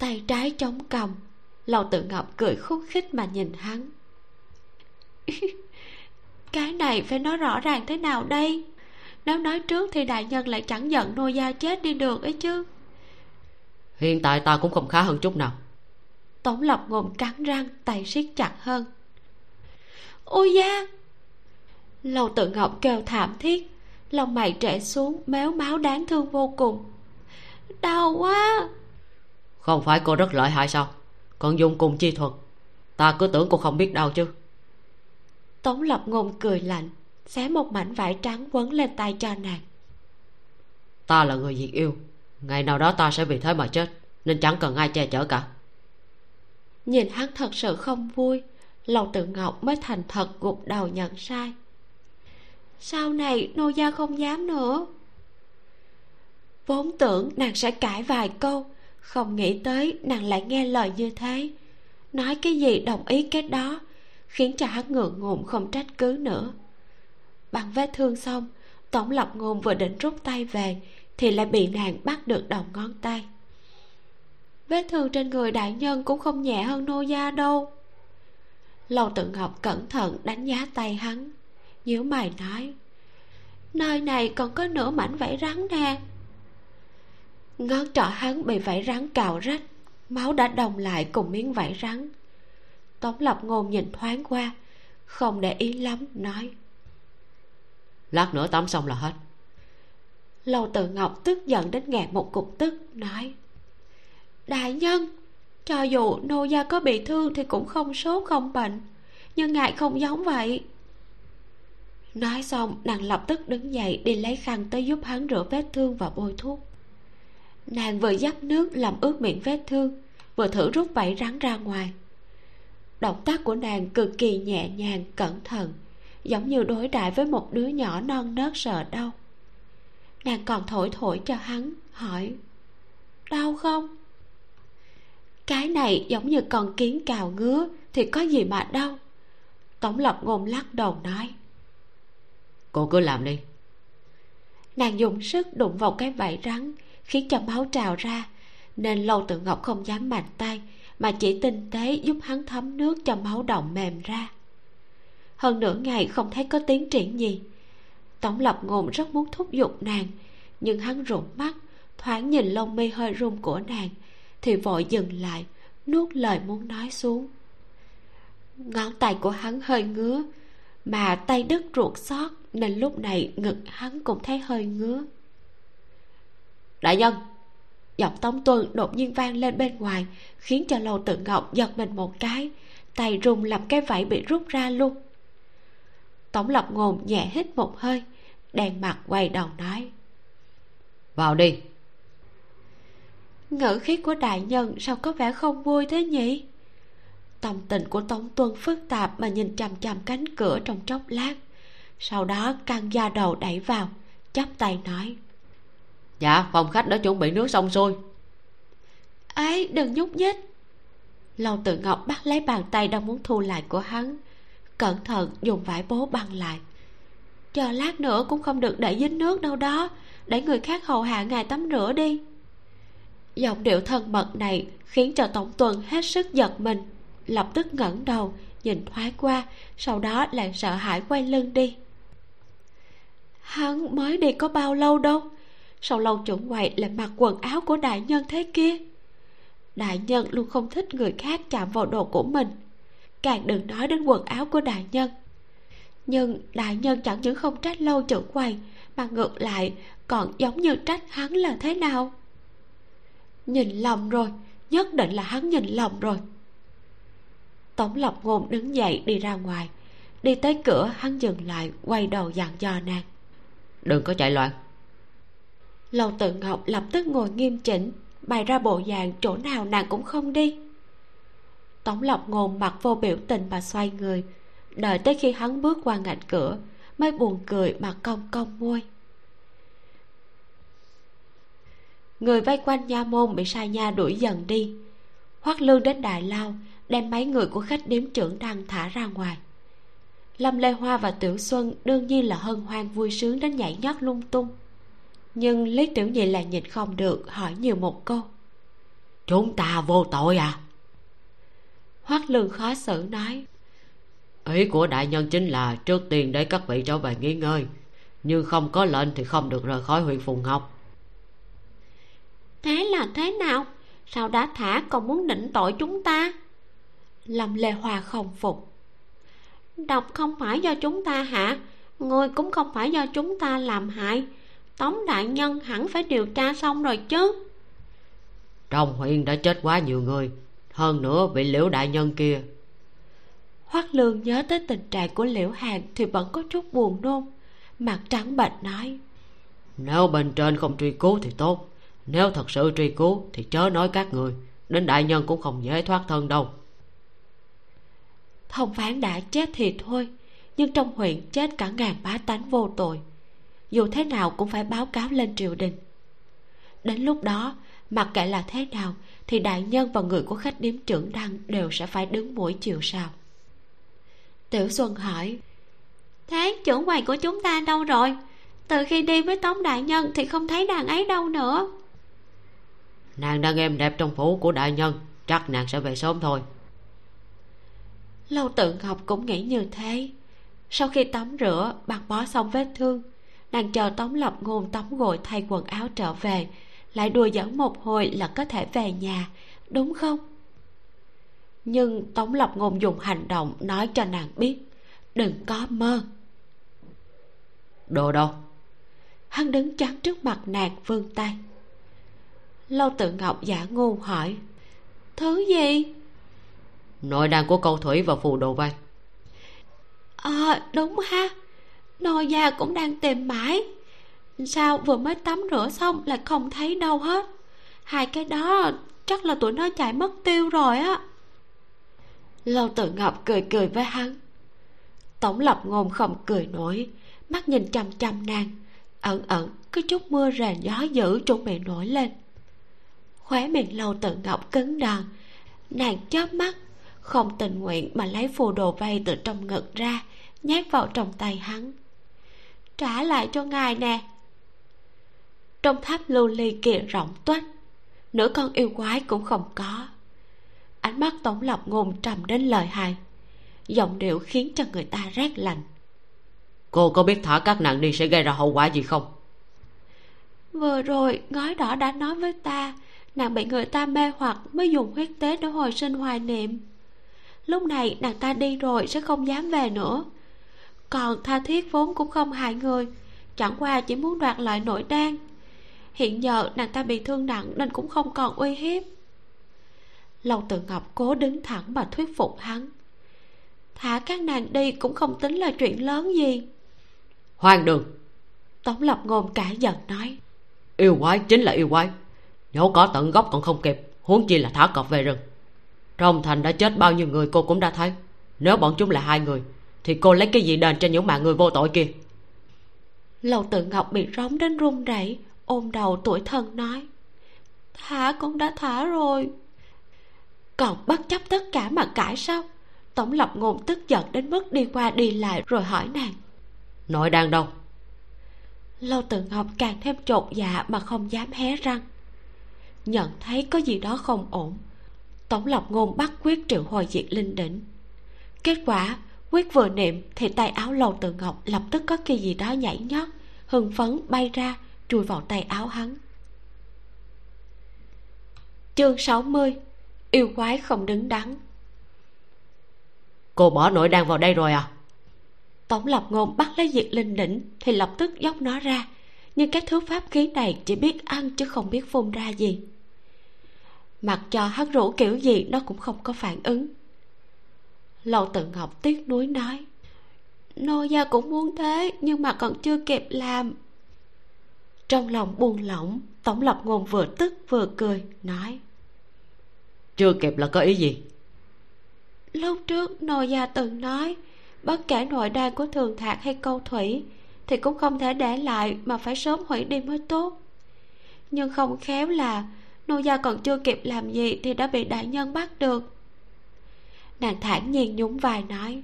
Tay trái chống cằm. Lầu tự ngọc cười khúc khích mà nhìn hắn. Cái này phải nói rõ ràng thế nào đây? Nếu nói trước thì đại nhân lại chẳng giận nô gia chết đi được ấy chứ. Hiện tại ta cũng không khá hơn chút nào. Tổng lập ngồm cắn răng tay siết chặt hơn. Ôi da lầu tự ngọc kêu thảm thiết lòng mày trễ xuống méo máu đáng thương vô cùng. Đau quá không phải cô rất lợi hại sao? Còn dùng cùng chi thuật. Ta cứ tưởng cô không biết đau chứ. Tống lập ngôn cười lạnh xé một mảnh vải trắng quấn lên tay cho nàng. Ta là người diệt yêu. Ngày nào đó ta sẽ vì thế mà chết nên chẳng cần ai che chở cả. Nhìn hắn thật sự không vui lòng tự ngọc mới thành thật gục đầu nhận sai. Sau này nô gia không dám nữa. Vốn tưởng nàng sẽ cãi vài câu không nghĩ tới nàng lại nghe lời như thế. Nói cái gì đồng ý cái đó, khiến cho hắn ngượng ngùng không trách cứ nữa. Bằng vết thương xong, tổng lộc ngôn vừa định rút tay về, thì lại bị nàng bắt được đầu ngón tay. Vết thương trên người đại nhân cũng không nhẹ hơn nô gia đâu. Lầu tự ngọc cẩn thận đánh giá tay hắn, nhíu mày nói, nơi này còn có nửa mảnh vảy rắn nè ngón trỏ hắn bị vảy rắn cào rách máu đã đồng lại cùng miếng vảy rắn. Tống lập ngôn nhìn thoáng qua không để ý lắm nói. Lát nữa tắm xong là hết. Lâu tự ngọc tức giận đến nghẹt một cục tức nói. Đại nhân cho dù nô gia có bị thương thì cũng không sốt không bệnh nhưng ngài không giống vậy. Nói xong nàng lập tức đứng dậy đi lấy khăn tới giúp hắn rửa vết thương và bôi thuốc nàng vừa dắt nước làm ướt miệng vết thương vừa thử rút vảy rắn ra ngoài. Động tác của nàng cực kỳ nhẹ nhàng cẩn thận giống như đối đại với một đứa nhỏ non nớt sợ đau. Nàng còn thổi thổi cho hắn hỏi đau không? Cái này giống như con kiến cào ngứa thì có gì mà đau? Tổng lập ngôn lắc đầu nói. Cô cứ làm đi. Nàng dùng sức đụng vào cái vảy rắn khiến cho máu trào ra, nên lâu tự ngọc không dám mạnh tay, mà chỉ tinh tế giúp hắn thấm nước cho máu động mềm ra. Hơn nửa ngày không thấy có tiến triển gì. Tổng lập ngôn rất muốn thúc giục nàng, nhưng hắn rụt mắt, thoáng nhìn lông mi hơi run của nàng, thì vội dừng lại, nuốt lời muốn nói xuống. Ngón tay của hắn hơi ngứa, mà tay đứt ruột xót, nên lúc này ngực hắn cũng thấy hơi ngứa đại nhân giọng tống tuân đột nhiên vang lên bên ngoài khiến cho lầu tự ngọc giật mình một cái tay rung làm cái vảy bị rút ra luôn. Tổng lập ngôn nhẹ hít một hơi đèn mặt quay đầu nói vào đi. Ngữ khí của đại nhân sao có vẻ không vui thế nhỉ? Tâm tình của tống tuân phức tạp mà nhìn chằm chằm cánh cửa trong chốc lát sau đó căng da đầu đẩy vào chắp tay nói dạ phòng khách đã chuẩn bị nước xong xuôi. Ấy đừng nhúc nhích. Lâu tự ngọc bắt lấy bàn tay đang muốn thu lại của hắn. Cẩn thận dùng vải bố băng lại. Chờ lát nữa cũng không được để dính nước đâu đó. Để người khác hầu hạ ngài tắm rửa đi. Giọng điệu thân mật này khiến cho tổng tuần hết sức giật mình. Lập tức ngẩng đầu, nhìn thoáng qua, sau đó lại sợ hãi quay lưng đi. Hắn mới đi có bao lâu đâu? Sau lâu chuẩn quậy lại mặc quần áo của đại nhân thế kia. Đại nhân luôn không thích người khác chạm vào đồ của mình. Càng đừng nói đến quần áo của đại nhân. Nhưng đại nhân chẳng những không trách lâu trưởng quầy, mà ngược lại còn giống như trách hắn là thế nào? Nhìn lầm rồi, nhất định là hắn nhìn lầm rồi. Tổng lập ngôn đứng dậy đi ra ngoài. Đi tới cửa, hắn dừng lại, quay đầu dặn dò nàng. Đừng có chạy loạn lâu tự ngọc lập tức ngồi nghiêm chỉnh, bày ra bộ dạng chỗ nào nàng cũng không đi. Tổng lộc ngôn mặt vô biểu tình mà xoay người, đợi tới khi hắn bước qua ngạch cửa, mới buồn cười mà cong cong môi. Người vây quanh nha môn bị sai nha đuổi dần đi. Hoắc lương đến đại lao, đem mấy người của khách điếm trưởng đang thả ra ngoài. Lâm lê hoa và tiểu xuân đương nhiên là hân hoan vui sướng đến nhảy nhót lung tung nhưng lý tiểu nhị là nhìn không được hỏi nhiều một câu. Chúng ta vô tội à? Hoắc lương khó xử nói. Ý của đại nhân chính là trước tiên để các vị trở về nghỉ ngơi. Nhưng không có lệnh thì không được rời khỏi huyện phùng ngọc thế là thế nào? Sao đã thả còn muốn định tội chúng ta? Lâm lê hoa không phục. Độc không phải do chúng ta hạ người cũng không phải do chúng ta làm hại tống đại nhân hẳn phải điều tra xong rồi chứ. Trong huyện đã chết quá nhiều người hơn nữa vị liễu đại nhân kia. Hoắc lương nhớ tới tình trạng của liễu hàn thì vẫn có chút buồn nôn. Mặt trắng bệch nói nếu bên trên không truy cứu thì tốt nếu thật sự truy cứu thì chớ nói các người đến đại nhân cũng không dễ thoát thân đâu. Thông phán đã chết thì thôi nhưng trong huyện chết cả ngàn bá tánh vô tội dù thế nào cũng phải báo cáo lên triều đình. Đến lúc đó mặc kệ là thế nào thì đại nhân và người của khách điếm trưởng đăng đều sẽ phải đứng mũi chiều sao tiểu xuân hỏi thế trưởng quầy của chúng ta đâu rồi? Từ khi đi với tống đại nhân thì không thấy nàng ấy đâu nữa. Nàng đang êm đẹp trong phủ của đại nhân chắc nàng sẽ về sớm thôi. Lâu tự ngọc cũng nghĩ như thế. Sau khi tắm rửa băng bó xong vết thương nàng chờ tống lập ngôn tắm gội thay quần áo trở về lại đùa dẫn một hồi là có thể về nhà đúng không? Nhưng tống lập ngôn dùng hành động nói cho nàng biết đừng có mơ. Đồ đâu? Hắn đứng chắn trước mặt nàng vươn tay. Lâu tự ngọc giả ngu hỏi thứ gì? Nội đàn của câu thủy và phù đồ vay à đúng ha nô gia cũng đang tìm mãi. Sao vừa mới tắm rửa xong lại không thấy đâu hết? Hai cái đó chắc là tụi nó chạy mất tiêu rồi á. Lâu tự ngọc cười cười với hắn. Tổng lập ngôn không cười nổi, mắt nhìn chăm chăm nàng. Ẩn ẩn cứ chút mưa rền gió dữ chuẩn bị nổi lên. Khóe miệng lâu tự ngọc cứng đờ. Nàng chớp mắt, không tình nguyện mà lấy phù đồ vay từ trong ngực ra, nhét vào trong tay hắn trả lại cho ngài nè. Trong tháp lưu ly kia rộng toách nửa con yêu quái cũng không có. Ánh mắt tổng lập ngôn trầm đến lời hài giọng điệu khiến cho người ta rét lạnh. Cô có biết thả các nạn đi sẽ gây ra hậu quả gì không? Vừa rồi ngói đỏ đã nói với ta nàng bị người ta mê hoặc mới dùng huyết tế để hồi sinh hoài niệm. Lúc này nàng ta đi rồi sẽ không dám về nữa còn tha thiết vốn cũng không hại người. Chẳng qua chỉ muốn đoạt lại nội đan. Hiện giờ nàng ta bị thương nặng nên cũng không còn uy hiếp. Lâu tự ngọc cố đứng thẳng mà thuyết phục hắn. Thả các nàng đi cũng không tính là chuyện lớn gì. Hoang đường. Tống lập ngôn cả giận nói. Yêu quái chính là yêu quái. Nhổ cỏ tận gốc còn không kịp huống chi là thả cọp về rừng. Trong thành đã chết bao nhiêu người cô cũng đã thấy. Nếu bọn chúng là hai người thì cô lấy cái gì đền cho những mạng người vô tội kia? Lầu tự ngọc bị rống đến run rẩy ôm đầu tuổi thân nói thả cũng đã thả rồi. Còn bất chấp tất cả mà cãi sao? Tổng lập ngôn tức giận đến mức đi qua đi lại rồi hỏi nàng nội đang đâu? Lâu tự ngọc càng thêm chột dạ mà không dám hé răng. Nhận thấy có gì đó không ổn tổng lập ngôn bắt quyết triệu hồi diệt linh đỉnh. Kết quả quyết vừa niệm thì tay áo lâu tự ngọc lập tức có cái gì đó nhảy nhót. Hưng phấn bay ra chui vào tay áo hắn. Chương 60 yêu quái không đứng đắn. Cô bỏ nội đan vào đây rồi à? Tổng lập ngôn bắt lấy diệt linh đỉnh thì lập tức dốc nó ra. Nhưng cái thứ pháp khí này chỉ biết ăn chứ không biết phun ra gì. Mặc cho hắn rủ kiểu gì nó cũng không có phản ứng lầu tự ngọc tiếc nuối nói nô gia cũng muốn thế nhưng mà còn chưa kịp làm. Trong lòng buông lỏng tổng lập ngôn vừa tức vừa cười nói chưa kịp là có ý gì? Lúc trước nô gia từng nói bất kể nội đan của thường thạc hay câu thủy thì cũng không thể để lại mà phải sớm hủy đi mới tốt. Nhưng không khéo là nô gia còn chưa kịp làm gì thì đã bị đại nhân bắt được nàng thản nhiên nhún vai nói.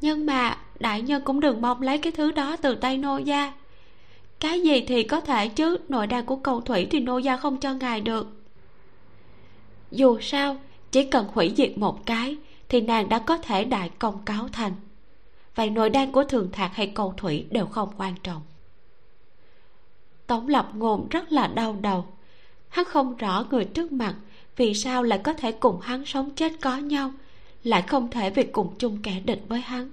Nhưng mà đại nhân cũng đừng mong lấy cái thứ đó từ tay nô gia. Cái gì thì có thể chứ, nội đan của cầu thủy thì nô gia không cho ngài được. Dù sao, chỉ cần hủy diệt một cái, thì nàng đã có thể đại công cáo thành. Vậy nội đan của thường thạc hay cầu thủy đều không quan trọng. Tổng lập ngôn rất là đau đầu. Hắn không rõ người trước mặt vì sao lại có thể cùng hắn sống chết có nhau lại không thể vì cùng chung kẻ địch với hắn.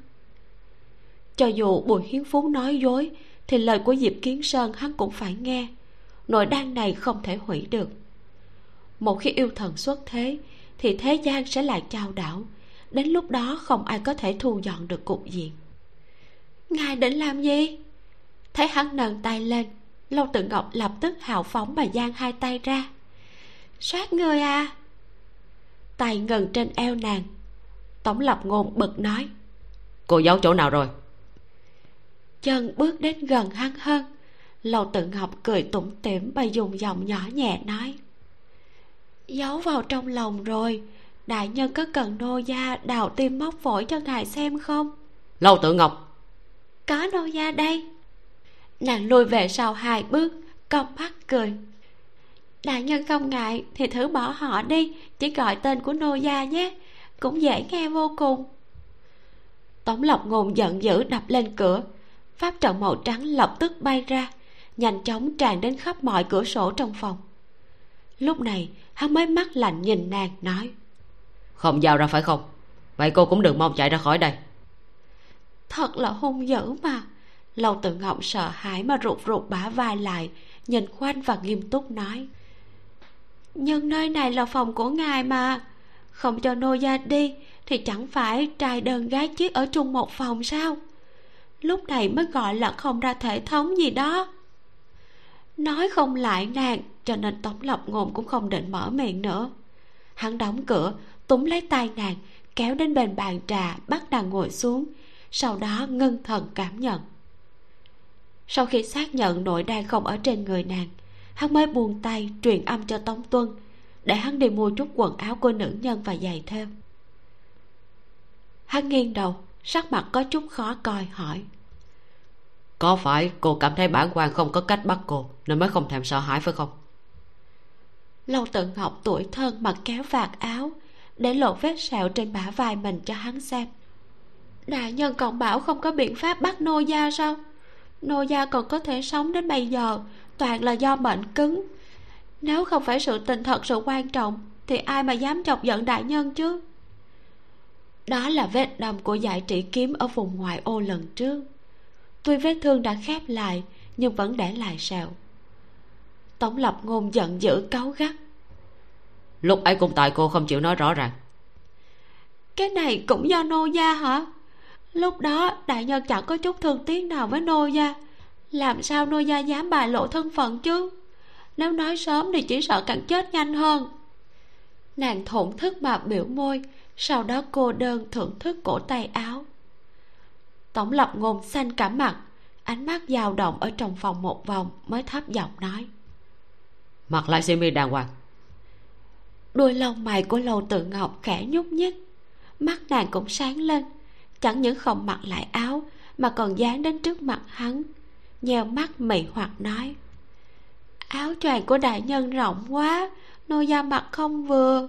Cho dù bùi hiến phú nói dối, thì lời của diệp kiến sơn hắn cũng phải nghe. Nội đan này không thể hủy được. Một khi yêu thần xuất thế, thì thế gian sẽ lại trao đảo. Đến lúc đó không ai có thể thu dọn được cục diện. Ngài định làm gì? Thấy hắn nâng tay lên lâu tự ngọc lập tức hào phóng mà giang hai tay ra. Soát người à? Tay ngần trên eo nàng tổng lập ngôn bực nói. Cô giấu chỗ nào rồi? Chân bước đến gần hắn hơn lâu tự ngọc cười tủm tỉm và dùng giọng nhỏ nhẹ nói. Giấu vào trong lòng rồi đại nhân có cần nô gia đào tim móc phổi cho ngài xem không? Lâu tự ngọc. Có nô gia đây. Nàng lùi về sau hai bước cong mắt cười. Đại nhân không ngại thì thử bỏ họ đi chỉ gọi tên của nô gia nhé cũng dễ nghe vô cùng. Tống lộc ngôn giận dữ đập lên cửa. Pháp trận màu trắng lập tức bay ra nhanh chóng tràn đến khắp mọi cửa sổ trong phòng. Lúc này hắn mới mắt lạnh nhìn nàng nói không giao ra phải không? Vậy cô cũng đừng mong chạy ra khỏi đây. Thật là hung dữ mà. Lâu tự ngọc sợ hãi mà rụt rụt bả vai lại nhìn khoanh và nghiêm túc nói nhưng nơi này là phòng của ngài mà không cho nô gia đi, thì chẳng phải trai đơn gái chiếc ở chung một phòng sao? Lúc này mới gọi là không ra thể thống gì đó. Nói không lại nàng, cho nên tống lập ngôn cũng không định mở miệng nữa. Hắn đóng cửa, túm lấy tay nàng, kéo đến bên bàn trà, bắt nàng ngồi xuống, sau đó ngưng thần cảm nhận. Sau khi xác nhận nội đang không ở trên người nàng, hắn mới buông tay truyền âm cho tống tuân để hắn đi mua chút quần áo của nữ nhân và giày theo hắn nghiêng đầu sắc mặt có chút khó coi hỏi. Có phải cô cảm thấy bản quan không có cách bắt cô nên mới không thèm sợ hãi phải không? Lâu tự ngọc tuổi thân mà kéo vạt áo để lộ vết sẹo trên bả vai mình cho hắn xem. Đại nhân còn bảo không có biện pháp bắt nô gia sao? Nô gia còn có thể sống đến bây giờ toàn là do mệnh cứng nếu không phải sự tình thật sự quan trọng thì ai mà dám chọc giận đại nhân chứ? Đó là vết đâm của giải trị kiếm ở vùng ngoại ô lần trước. Tuy vết thương đã khép lại nhưng vẫn để lại sẹo. Tống lập ngôn giận dữ cáu gắt. Lúc ấy cũng tại cô không chịu nói rõ ràng. Cái này cũng do nô gia hả? Lúc đó đại nhân chẳng có chút thương tiếc nào với nô gia. Làm sao nô gia dám bài lộ thân phận chứ nếu nói sớm thì chỉ sợ càng chết nhanh hơn. Nàng thổn thức mà biểu môi sau đó cô đơn thưởng thức cổ tay áo. Tổng lập ngôn xanh cả mặt ánh mắt dao động ở trong phòng một vòng mới thấp giọng nói. Mặc lại xiêm y đàng hoàng. Đuôi lông mày của lầu tự ngọc khẽ nhúc nhích. Mắt nàng cũng sáng lên chẳng những không mặc lại áo mà còn dán đến trước mặt hắn nheo mắt mị hoặc nói áo choàng của đại nhân rộng quá nô gia mặt không vừa.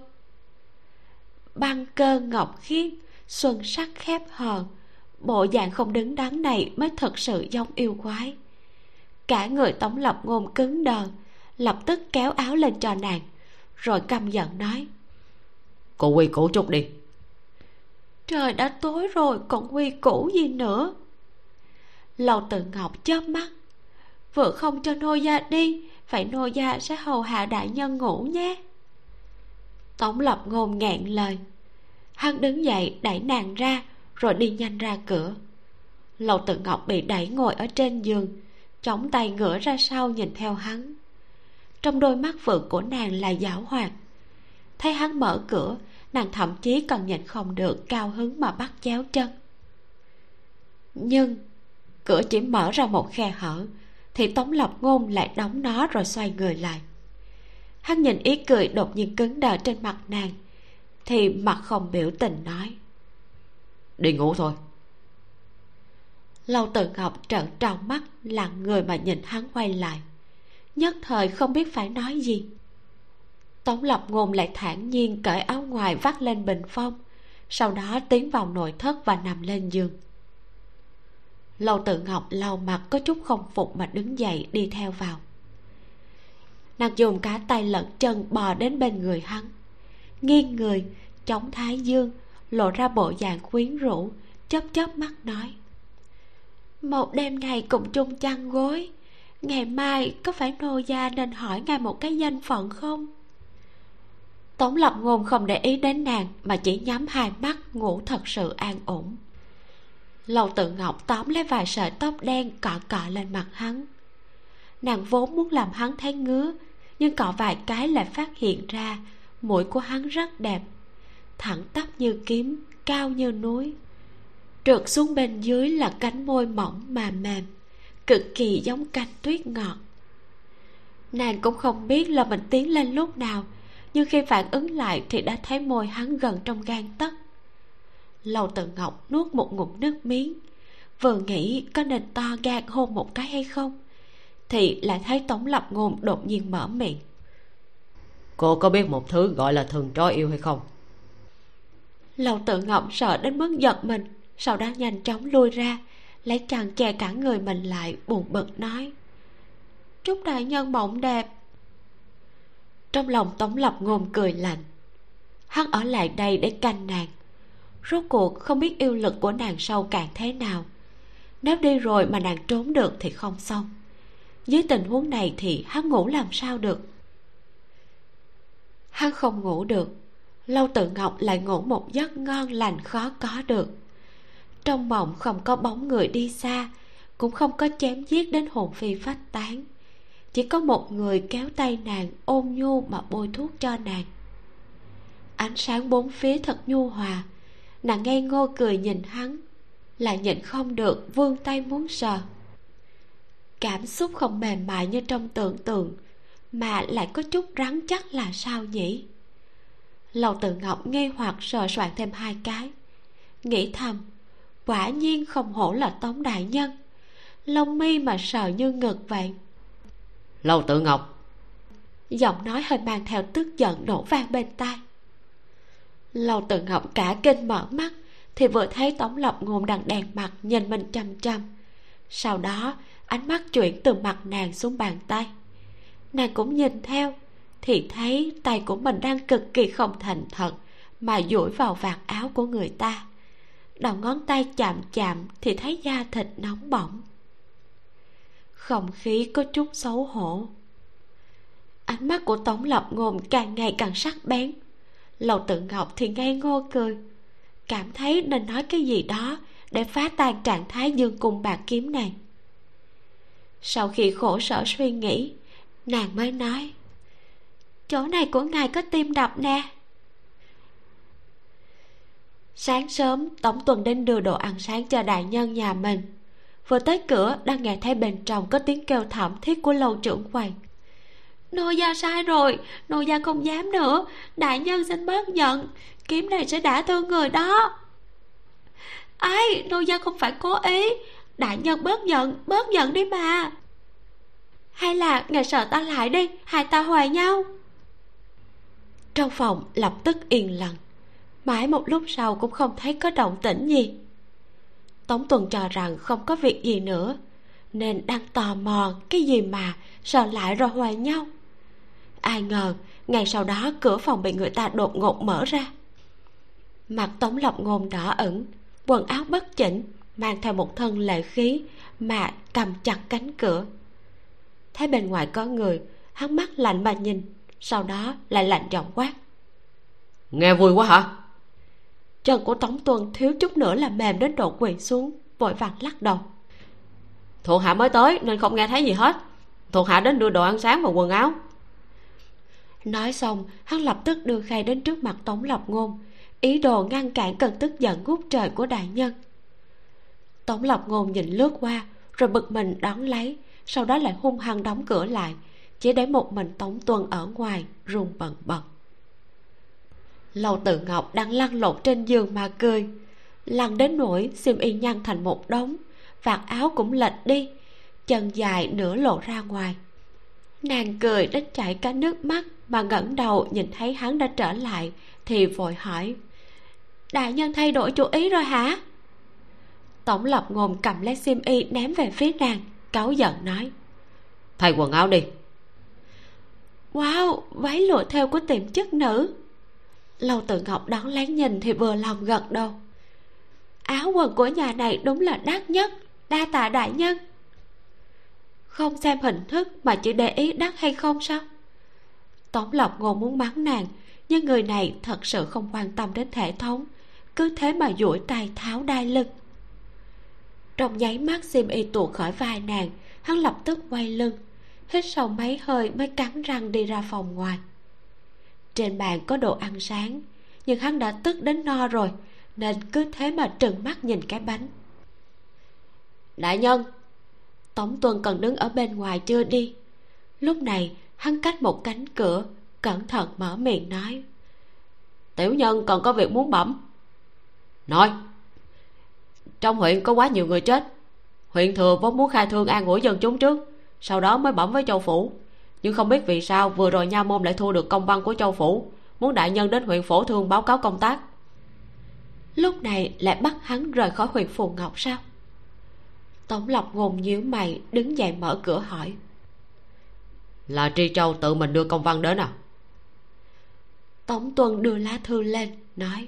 Băng cơ ngọc khiết xuân sắc khép hờ bộ dạng không đứng đắn này mới thật sự giống yêu quái. Cả người tống lập ngôn cứng đờ lập tức kéo áo lên cho nàng rồi căm giận nói. Cô quy củ chút đi. Trời đã tối rồi còn quy củ gì nữa? Lầu tự ngọc chớp mắt. Vừa không cho nô gia đi vậy nô gia sẽ hầu hạ đại nhân ngủ nhé. Tổng lập ngôn ngẹn lời. Hắn đứng dậy, đẩy nàng ra, rồi đi nhanh ra cửa. Lầu tự ngọc bị đẩy ngồi ở trên giường, chống tay ngửa ra sau nhìn theo hắn. Trong đôi mắt phượng của nàng là giảo hoạt. Thấy hắn mở cửa, nàng thậm chí còn nhịn không được cao hứng mà bắt chéo chân. Nhưng, cửa chỉ mở ra một khe hở thì tống lập ngôn lại đóng nó rồi xoay người lại. Hắn nhìn ý cười đột nhiên cứng đờ trên mặt nàng thì mặt không biểu tình nói đi ngủ thôi. Lâu tự ngọc trợn tròn mắt lặng người mà nhìn hắn quay lại nhất thời không biết phải nói gì. Tống lập ngôn lại thản nhiên cởi áo ngoài vắt lên bình phong sau đó tiến vào nội thất và nằm lên giường lâu tự ngọc lau mặt có chút không phục mà đứng dậy đi theo vào. Nàng dùng cả tay lẫn chân bò đến bên người hắn. Nghiêng người, chống thái dương, lộ ra bộ dạng quyến rũ, chớp chớp mắt nói. Một đêm này cùng chung chăn gối, ngày mai có phải nô gia nên hỏi ngài một cái danh phận không? Tống lập ngôn không để ý đến nàng mà chỉ nhắm hai mắt ngủ thật sự an ổn lầu tự ngọc tóm lấy vài sợi tóc đen cọ cọ lên mặt hắn. Nàng vốn muốn làm hắn thấy ngứa, nhưng cọ vài cái lại phát hiện ra mũi của hắn rất đẹp, thẳng tắp như kiếm, cao như núi. Trượt xuống bên dưới là cánh môi mỏng mà mềm, cực kỳ giống canh tuyết ngọt. Nàng cũng không biết là mình tiến lên lúc nào, nhưng khi phản ứng lại thì đã thấy môi hắn gần trong gan tấc lầu tự ngọc nuốt một ngụm nước miếng. Vừa nghĩ có nên to gan hôn một cái hay không? Thì lại thấy tống lập ngôn đột nhiên mở miệng. Cô có biết một thứ gọi là thường trói yêu hay không? Lầu tự ngọc sợ đến mức giật mình sau đó nhanh chóng lui ra lấy chăn che cả người mình lại buồn bực nói. Chúc đại nhân mộng đẹp. Trong lòng tống lập ngôn cười lạnh. Hắn ở lại đây để canh nàng rốt cuộc không biết yêu lực của nàng sâu càng thế nào. Nếu đi rồi mà nàng trốn được thì không xong. Dưới tình huống này thì hắn ngủ làm sao được? Hắn không ngủ được. Lâu tự ngọc lại ngủ một giấc ngon lành khó có được. Trong mộng không có bóng người đi xa, cũng không có chém giết đến hồn phi phách tán. Chỉ có một người kéo tay nàng ôm nhu mà bôi thuốc cho nàng. Ánh sáng bốn phía thật nhu hòa nàng ngây ngô cười nhìn hắn lại nhịn không được vươn tay muốn sờ. Cảm xúc không mềm mại như trong tưởng tượng mà lại có chút rắn chắc là sao nhỉ? Lầu tự ngọc nghi hoặc sờ soạn thêm hai cái nghĩ thầm quả nhiên không hổ là tống đại nhân lông mi mà sờ như ngực vậy. Lâu tự ngọc. Giọng nói hơi mang theo tức giận nổ vang bên tai lâu tự ngọc cả kinh mở mắt, thì vừa thấy tống lập ngôn đang đèn mặt nhìn mình chăm chăm sau đó, ánh mắt chuyển từ mặt nàng xuống bàn tay. Nàng cũng nhìn theo, thì thấy tay của mình đang cực kỳ không thành thật mà duỗi vào vạt áo của người ta. Đầu ngón tay chạm chạm thì thấy da thịt nóng bỏng. Không khí có chút xấu hổ. Ánh mắt của tống lập ngôn càng ngày càng sắc bén lầu tự ngọc thì ngây ngô cười. Cảm thấy nên nói cái gì đó để phá tan trạng thái dương cung bạc kiếm này. Sau khi khổ sở suy nghĩ, nàng mới nói, chỗ này của ngài có tim đập nè. Sáng sớm, tổng tuần đến đưa đồ ăn sáng cho đại nhân nhà mình. Vừa tới cửa, đang nghe thấy bên trong có tiếng kêu thảm thiết của lâu trưởng quầy nô gia sai rồi, nô gia không dám nữa. Đại nhân xin bớt giận, kiếm này sẽ đả thương người đó. Ai nô gia không phải cố ý. Đại nhân bớt giận bớt giận đi mà. Hay là ngài sợ ta lại đi hai ta hòa nhau? Trong phòng lập tức yên lặng. Mãi một lúc sau cũng không thấy có động tĩnh gì. Tống tuần cho rằng không có việc gì nữa, nên đang tò mò cái gì mà sợ lại rồi hoài nhau ai ngờ ngày sau đó cửa phòng bị người ta đột ngột mở ra. Mặt tống lập ngôn đỏ ửng quần áo bất chỉnh mang theo một thân lệ khí mà cầm chặt cánh cửa. Thấy bên ngoài có người hắn mắt lạnh mà nhìn sau đó lại lạnh giọng quát. Nghe vui quá hả? Chân của tống tuần thiếu chút nữa là mềm đến độ quỳ xuống vội vàng lắc đầu. Thuộc hạ mới tới nên không nghe thấy gì hết. Thuộc hạ đến đưa đồ ăn sáng và quần áo nói xong, hắn lập tức đưa khay đến trước mặt tống lộc ngôn. Ý đồ ngăn cản cơn tức giận ngút trời của đại nhân. Tống lộc ngôn nhìn lướt qua, rồi bực mình đón lấy, sau đó lại hung hăng đóng cửa lại, chỉ để một mình tống tuân ở ngoài, run bần bật. Lầu tự ngọc đang lăn lộn trên giường mà cười. Lăn đến nỗi xiêm y nhăn thành một đống, vạt áo cũng lệch đi, chân dài nửa lộ ra ngoài nàng cười đến chảy cả nước mắt mà ngẩng đầu nhìn thấy hắn đã trở lại thì vội hỏi đại nhân thay đổi chủ ý rồi hả? Tổng lập ngồm cầm lấy xiêm y ném về phía nàng cáu giận nói thay quần áo đi. Wow váy lụa theo của tiệm chất nữ. Lâu tự ngọc đón lén nhìn thì vừa lòng gật đầu áo quần của nhà này đúng là đắt nhất đa tạ đại nhân không xem hình thức mà chỉ để ý đắt hay không sao? Tống lộc ngôn muốn mắng nàng, nhưng người này thật sự không quan tâm đến thể thống. Cứ thế mà duỗi tay tháo đai lưng. Trong nháy mắt xiêm y tuột khỏi vai nàng, hắn lập tức quay lưng. Hít sâu mấy hơi mới cắn răng đi ra phòng ngoài. Trên bàn có đồ ăn sáng, nhưng hắn đã tức đến no rồi, nên cứ thế mà trừng mắt nhìn cái bánh. Đại nhân tống tuân còn đứng ở bên ngoài chưa đi. Lúc này, hắn cách một cánh cửa, cẩn thận mở miệng nói. Tiểu nhân còn có việc muốn bẩm. Nói. Trong huyện có quá nhiều người chết. Huyện thừa vốn muốn khai thương an ủi dân chúng trước, sau đó mới bẩm với châu phủ. Nhưng không biết vì sao vừa rồi nha môn lại thu được công văn của châu phủ, muốn đại nhân đến huyện phổ thương báo cáo công tác. Lúc này lại bắt hắn rời khỏi huyện phù ngọc sao? Tổng lộc ngồn nhíu mày đứng dậy mở cửa hỏi. Là tri châu tự mình đưa công văn đến à? Tống tuân đưa lá thư lên nói.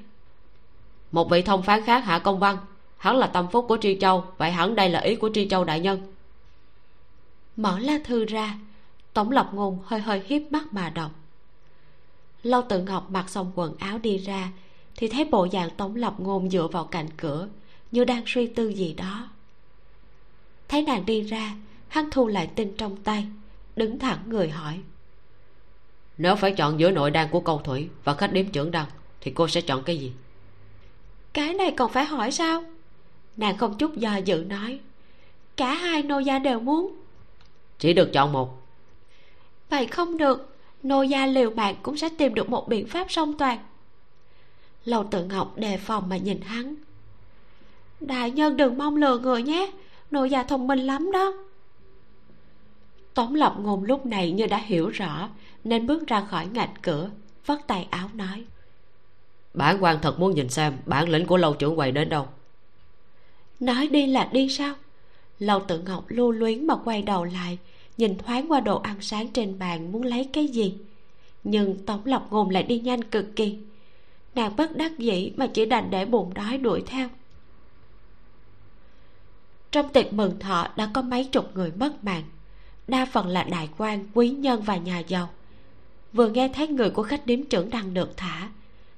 Một vị thông phán khác hạ công văn. Hắn là tâm phúc của tri châu vậy hẳn đây là ý của tri châu đại nhân. Mở lá thư ra tổng lộc ngôn hơi hơi hiếp mắt mà đọc. Lâu tự ngọc mặc xong quần áo đi ra thì thấy bộ dạng tống lộc ngôn dựa vào cạnh cửa như đang suy tư gì đó thấy nàng đi ra hắn thu lại tin trong tay đứng thẳng người hỏi. Nếu phải chọn giữa nội đan của cầu thủy và khách điếm trưởng đăng thì cô sẽ chọn cái gì? Cái này còn phải hỏi sao? Nàng không chút do dự nói. Cả hai nô gia đều muốn. Chỉ được chọn một. Vậy không được nô gia liều mạng cũng sẽ tìm được một biện pháp song toàn. Lầu tự ngọc đề phòng mà nhìn hắn. Đại nhân đừng mong lừa người nhé nô gia thông minh lắm đó. Tống lập ngôn lúc này như đã hiểu rõ nên bước ra khỏi ngạch cửa vắt tay áo nói. Bản quan thật muốn nhìn xem bản lĩnh của lâu trưởng quầy đến đâu. Nói đi là đi sao? Lâu tự ngọc lưu luyến mà quay đầu lại nhìn thoáng qua đồ ăn sáng trên bàn muốn lấy cái gì. Nhưng tống lập ngôn lại đi nhanh cực kỳ. Nàng bất đắc dĩ mà chỉ đành để bụng đói đuổi theo trong tiệc mừng thọ đã có mấy chục người mất mạng. Đa phần là đại quan, quý nhân và nhà giàu. Vừa nghe thấy người của khách điếm trưởng đang được thả,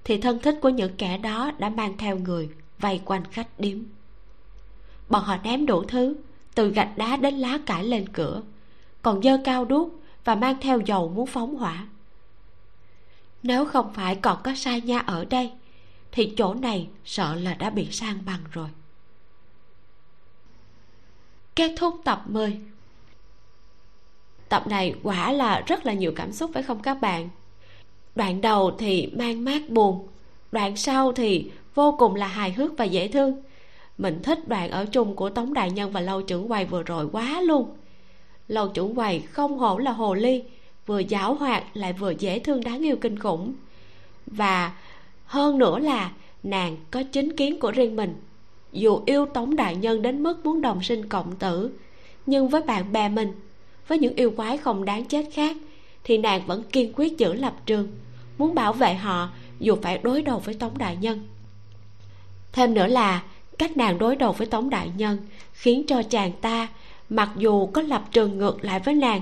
thì thân thích của những kẻ đó đã mang theo người, vây quanh khách điếm. Bọn họ ném đủ thứ, từ gạch đá đến lá cải lên cửa, còn dơ cao đuốc và mang theo dầu muốn phóng hỏa. Nếu không phải còn có sai nha ở đây, thì chỗ này sợ là đã bị sang bằng rồi kết thúc tập 10 tập này quả là rất là nhiều cảm xúc phải không các bạn? Đoạn đầu thì mang mát buồn, đoạn sau thì vô cùng là hài hước và dễ thương. Mình thích đoạn ở chung của tống đại nhân và lâu trưởng quầy vừa rồi quá luôn. Lâu trưởng quầy không hổ là hồ ly, vừa giáo hoạt lại vừa dễ thương đáng yêu kinh khủng. Và hơn nữa là nàng có chính kiến của riêng mình dù yêu tống đại nhân đến mức muốn đồng sinh cộng tử, nhưng với bạn bè mình, với những yêu quái không đáng chết khác, thì nàng vẫn kiên quyết giữ lập trường, muốn bảo vệ họ dù phải đối đầu với tống đại nhân. Thêm nữa là, cách nàng đối đầu với tống đại nhân khiến cho chàng ta, mặc dù có lập trường ngược lại với nàng,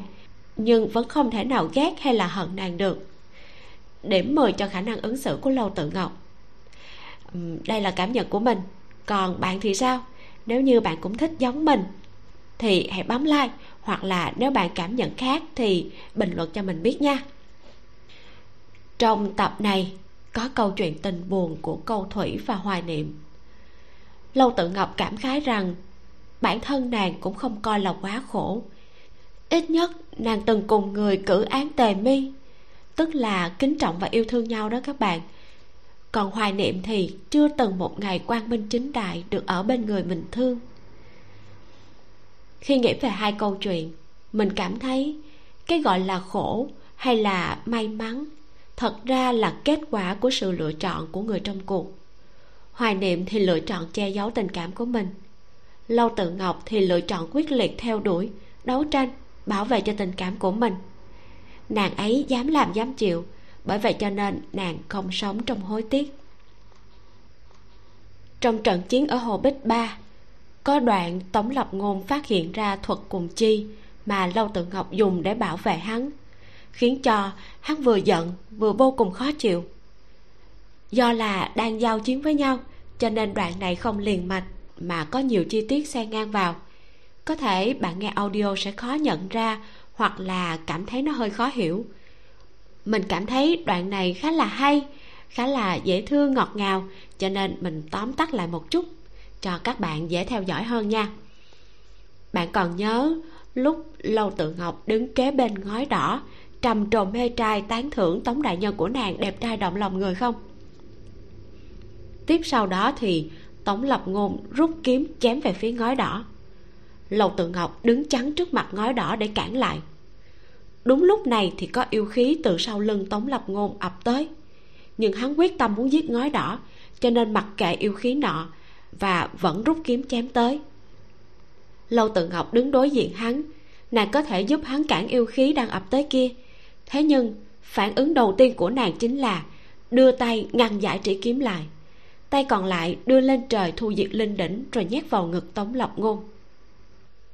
nhưng vẫn không thể nào ghét hay là hận nàng được. Điểm 10 cho khả năng ứng xử của lâu tự ngọc. Đây là cảm nhận của mình còn bạn thì sao? Nếu như bạn cũng thích giống mình, thì hãy bấm like, hoặc là nếu bạn cảm nhận khác thì bình luận cho mình biết nha. Trong tập này, có câu chuyện tình buồn của câu thủy và hoài niệm. Lâu tự ngọc cảm khái rằng, bản thân nàng cũng không coi là quá khổ. Ít nhất, nàng từng cùng người cử án tề mi, tức là kính trọng và yêu thương nhau đó các bạn còn hoài niệm thì chưa từng một ngày quang minh chính đại được ở bên người mình thương. Khi nghĩ về hai câu chuyện, mình cảm thấy cái gọi là khổ hay là may mắn thật ra là kết quả của sự lựa chọn của người trong cuộc. Hoài niệm thì lựa chọn che giấu tình cảm của mình. Lâu tự ngọc thì lựa chọn quyết liệt theo đuổi, đấu tranh, bảo vệ cho tình cảm của mình. Nàng ấy dám làm dám chịu bởi vậy cho nên nàng không sống trong hối tiếc. Trong trận chiến ở hồ bích ba, có đoạn tống lập ngôn phát hiện ra thuật cùng chi mà lâu tự ngọc dùng để bảo vệ hắn, khiến cho hắn vừa giận vừa vô cùng khó chịu. Do là đang giao chiến với nhau, cho nên đoạn này không liền mạch mà có nhiều chi tiết xen ngang vào. Có thể bạn nghe audio sẽ khó nhận ra hoặc là cảm thấy nó hơi khó hiểu mình cảm thấy đoạn này khá là hay, khá là dễ thương, ngọt ngào, cho nên mình tóm tắt lại một chút, cho các bạn dễ theo dõi hơn nha. Bạn còn nhớ lúc lâu tự ngọc đứng kế bên ngói đỏ, trầm trồ mê trai tán thưởng tống đại nhân của nàng đẹp trai động lòng người không? Tiếp sau đó thì tống lập ngôn rút kiếm chém về phía ngói đỏ. Lầu tự ngọc đứng chắn trước mặt ngói đỏ để cản lại đúng lúc này thì có yêu khí từ sau lưng tống lập ngôn ập tới. Nhưng hắn quyết tâm muốn giết ngói đỏ, cho nên mặc kệ yêu khí nọ và vẫn rút kiếm chém tới. Lâu tự ngọc đứng đối diện hắn, nàng có thể giúp hắn cản yêu khí đang ập tới kia. Thế nhưng, phản ứng đầu tiên của nàng chính là đưa tay ngăn giải trĩ kiếm lại. Tay còn lại đưa lên trời thu diệt linh đỉnh rồi nhét vào ngực tống lập ngôn.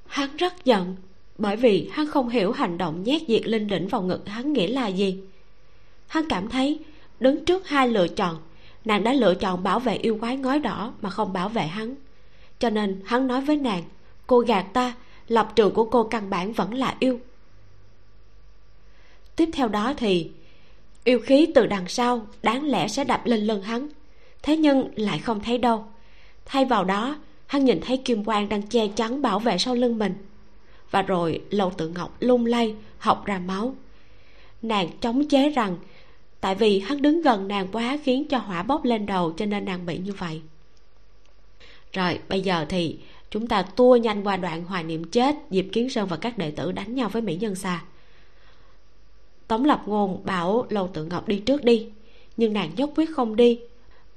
Hắn rất giận bởi vì hắn không hiểu hành động nhét diệt linh đỉnh vào ngực hắn nghĩa là gì. Hắn cảm thấy, đứng trước hai lựa chọn, nàng đã lựa chọn bảo vệ yêu quái ngói đỏ mà không bảo vệ hắn. Cho nên hắn nói với nàng, cô gạt ta, lập trường của cô căn bản vẫn là yêu. Tiếp theo đó thì, yêu khí từ đằng sau đáng lẽ sẽ đập lên lưng hắn. Thế nhưng lại không thấy đâu. Thay vào đó, hắn nhìn thấy kim quang đang che chắn bảo vệ sau lưng mình và rồi lâu tự ngọc lung lay, học ra máu. Nàng chống chế rằng, tại vì hắn đứng gần nàng quá khiến cho hỏa bốc lên đầu cho nên nàng bị như vậy. Rồi, bây giờ thì chúng ta tua nhanh qua đoạn hoài niệm chết, diệp kiến sơn và các đệ tử đánh nhau với mỹ nhân xa tống lập ngôn bảo lâu tự ngọc đi trước đi, nhưng nàng nhất quyết không đi,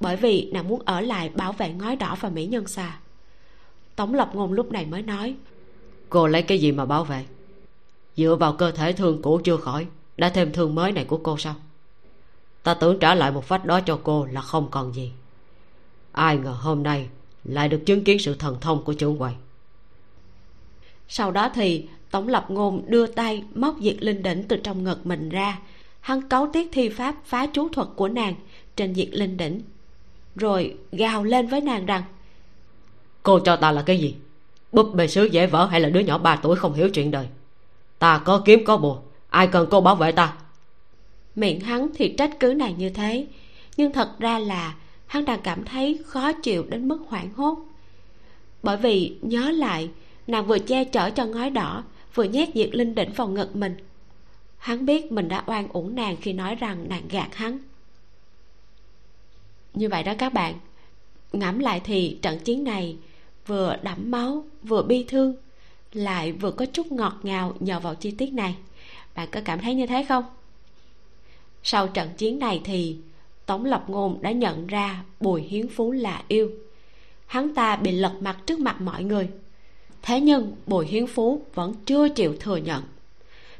bởi vì nàng muốn ở lại bảo vệ ngói đỏ và mỹ nhân xa tống lập ngôn lúc này mới nói cô lấy cái gì mà bảo vệ? Dựa vào cơ thể thương cũ chưa khỏi đã thêm thương mới này của cô sao? Ta tưởng trả lại một phách đó cho cô là không còn gì. Ai ngờ hôm nay lại được chứng kiến sự thần thông của chủ quầy. Sau đó thì tổng lập ngôn đưa tay móc diệt linh đỉnh từ trong ngực mình ra. Hắn cấu tiết thi pháp phá chú thuật của nàng trên diệt linh đỉnh rồi gào lên với nàng rằng cô cho ta là cái gì búp bề sứ dễ vỡ hay là đứa nhỏ ba tuổi không hiểu chuyện đời? Ta có kiếm có bùa, ai cần cô bảo vệ ta? Miệng hắn thì trách cứ nàng như thế, nhưng thật ra là hắn đang cảm thấy khó chịu đến mức hoảng hốt. Bởi vì, nhớ lại, nàng vừa che chở cho ngói đỏ, vừa nhét diệt linh đỉnh vào ngực mình. Hắn biết mình đã oan uổng nàng khi nói rằng nàng gạt hắn. Như vậy đó các bạn. Ngẫm lại thì trận chiến này vừa đẫm máu, vừa bi thương, lại vừa có chút ngọt ngào nhờ vào chi tiết này. Bạn có cảm thấy như thế không? Sau trận chiến này thì tống lập ngôn đã nhận ra bùi hiến phú là yêu. Hắn ta bị lật mặt trước mặt mọi người. Thế nhưng bùi hiến phú vẫn chưa chịu thừa nhận.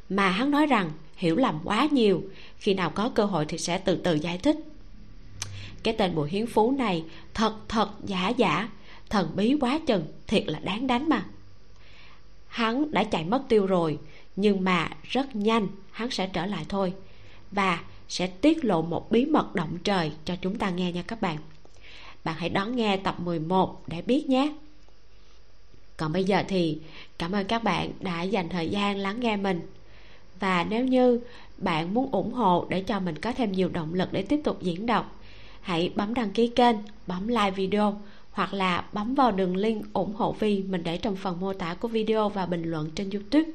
Mà hắn nói rằng hiểu lầm quá nhiều, khi nào có cơ hội thì sẽ từ từ giải thích. Cái tên bùi hiến phú này thật thật giả giả thần bí quá chừng, thiệt là đáng đánh mà. Hắn đã chạy mất tiêu rồi, nhưng mà rất nhanh hắn sẽ trở lại thôi và sẽ tiết lộ một bí mật động trời cho chúng ta nghe nha các bạn. Bạn hãy đón nghe tập 11 để biết nhé. Còn bây giờ thì cảm ơn các bạn đã dành thời gian lắng nghe mình. Và nếu như bạn muốn ủng hộ để cho mình có thêm nhiều động lực để tiếp tục diễn đọc, hãy bấm đăng ký kênh, bấm like video hoặc là bấm vào đường link ủng hộ vi mình để trong phần mô tả của video và bình luận trên youtube.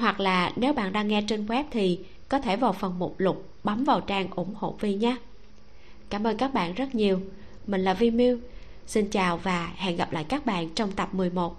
Hoặc là nếu bạn đang nghe trên web thì có thể vào phần mục lục, bấm vào trang ủng hộ vi nhé. Cảm ơn các bạn rất nhiều. Mình là vi miu. Xin chào và hẹn gặp lại các bạn trong tập 11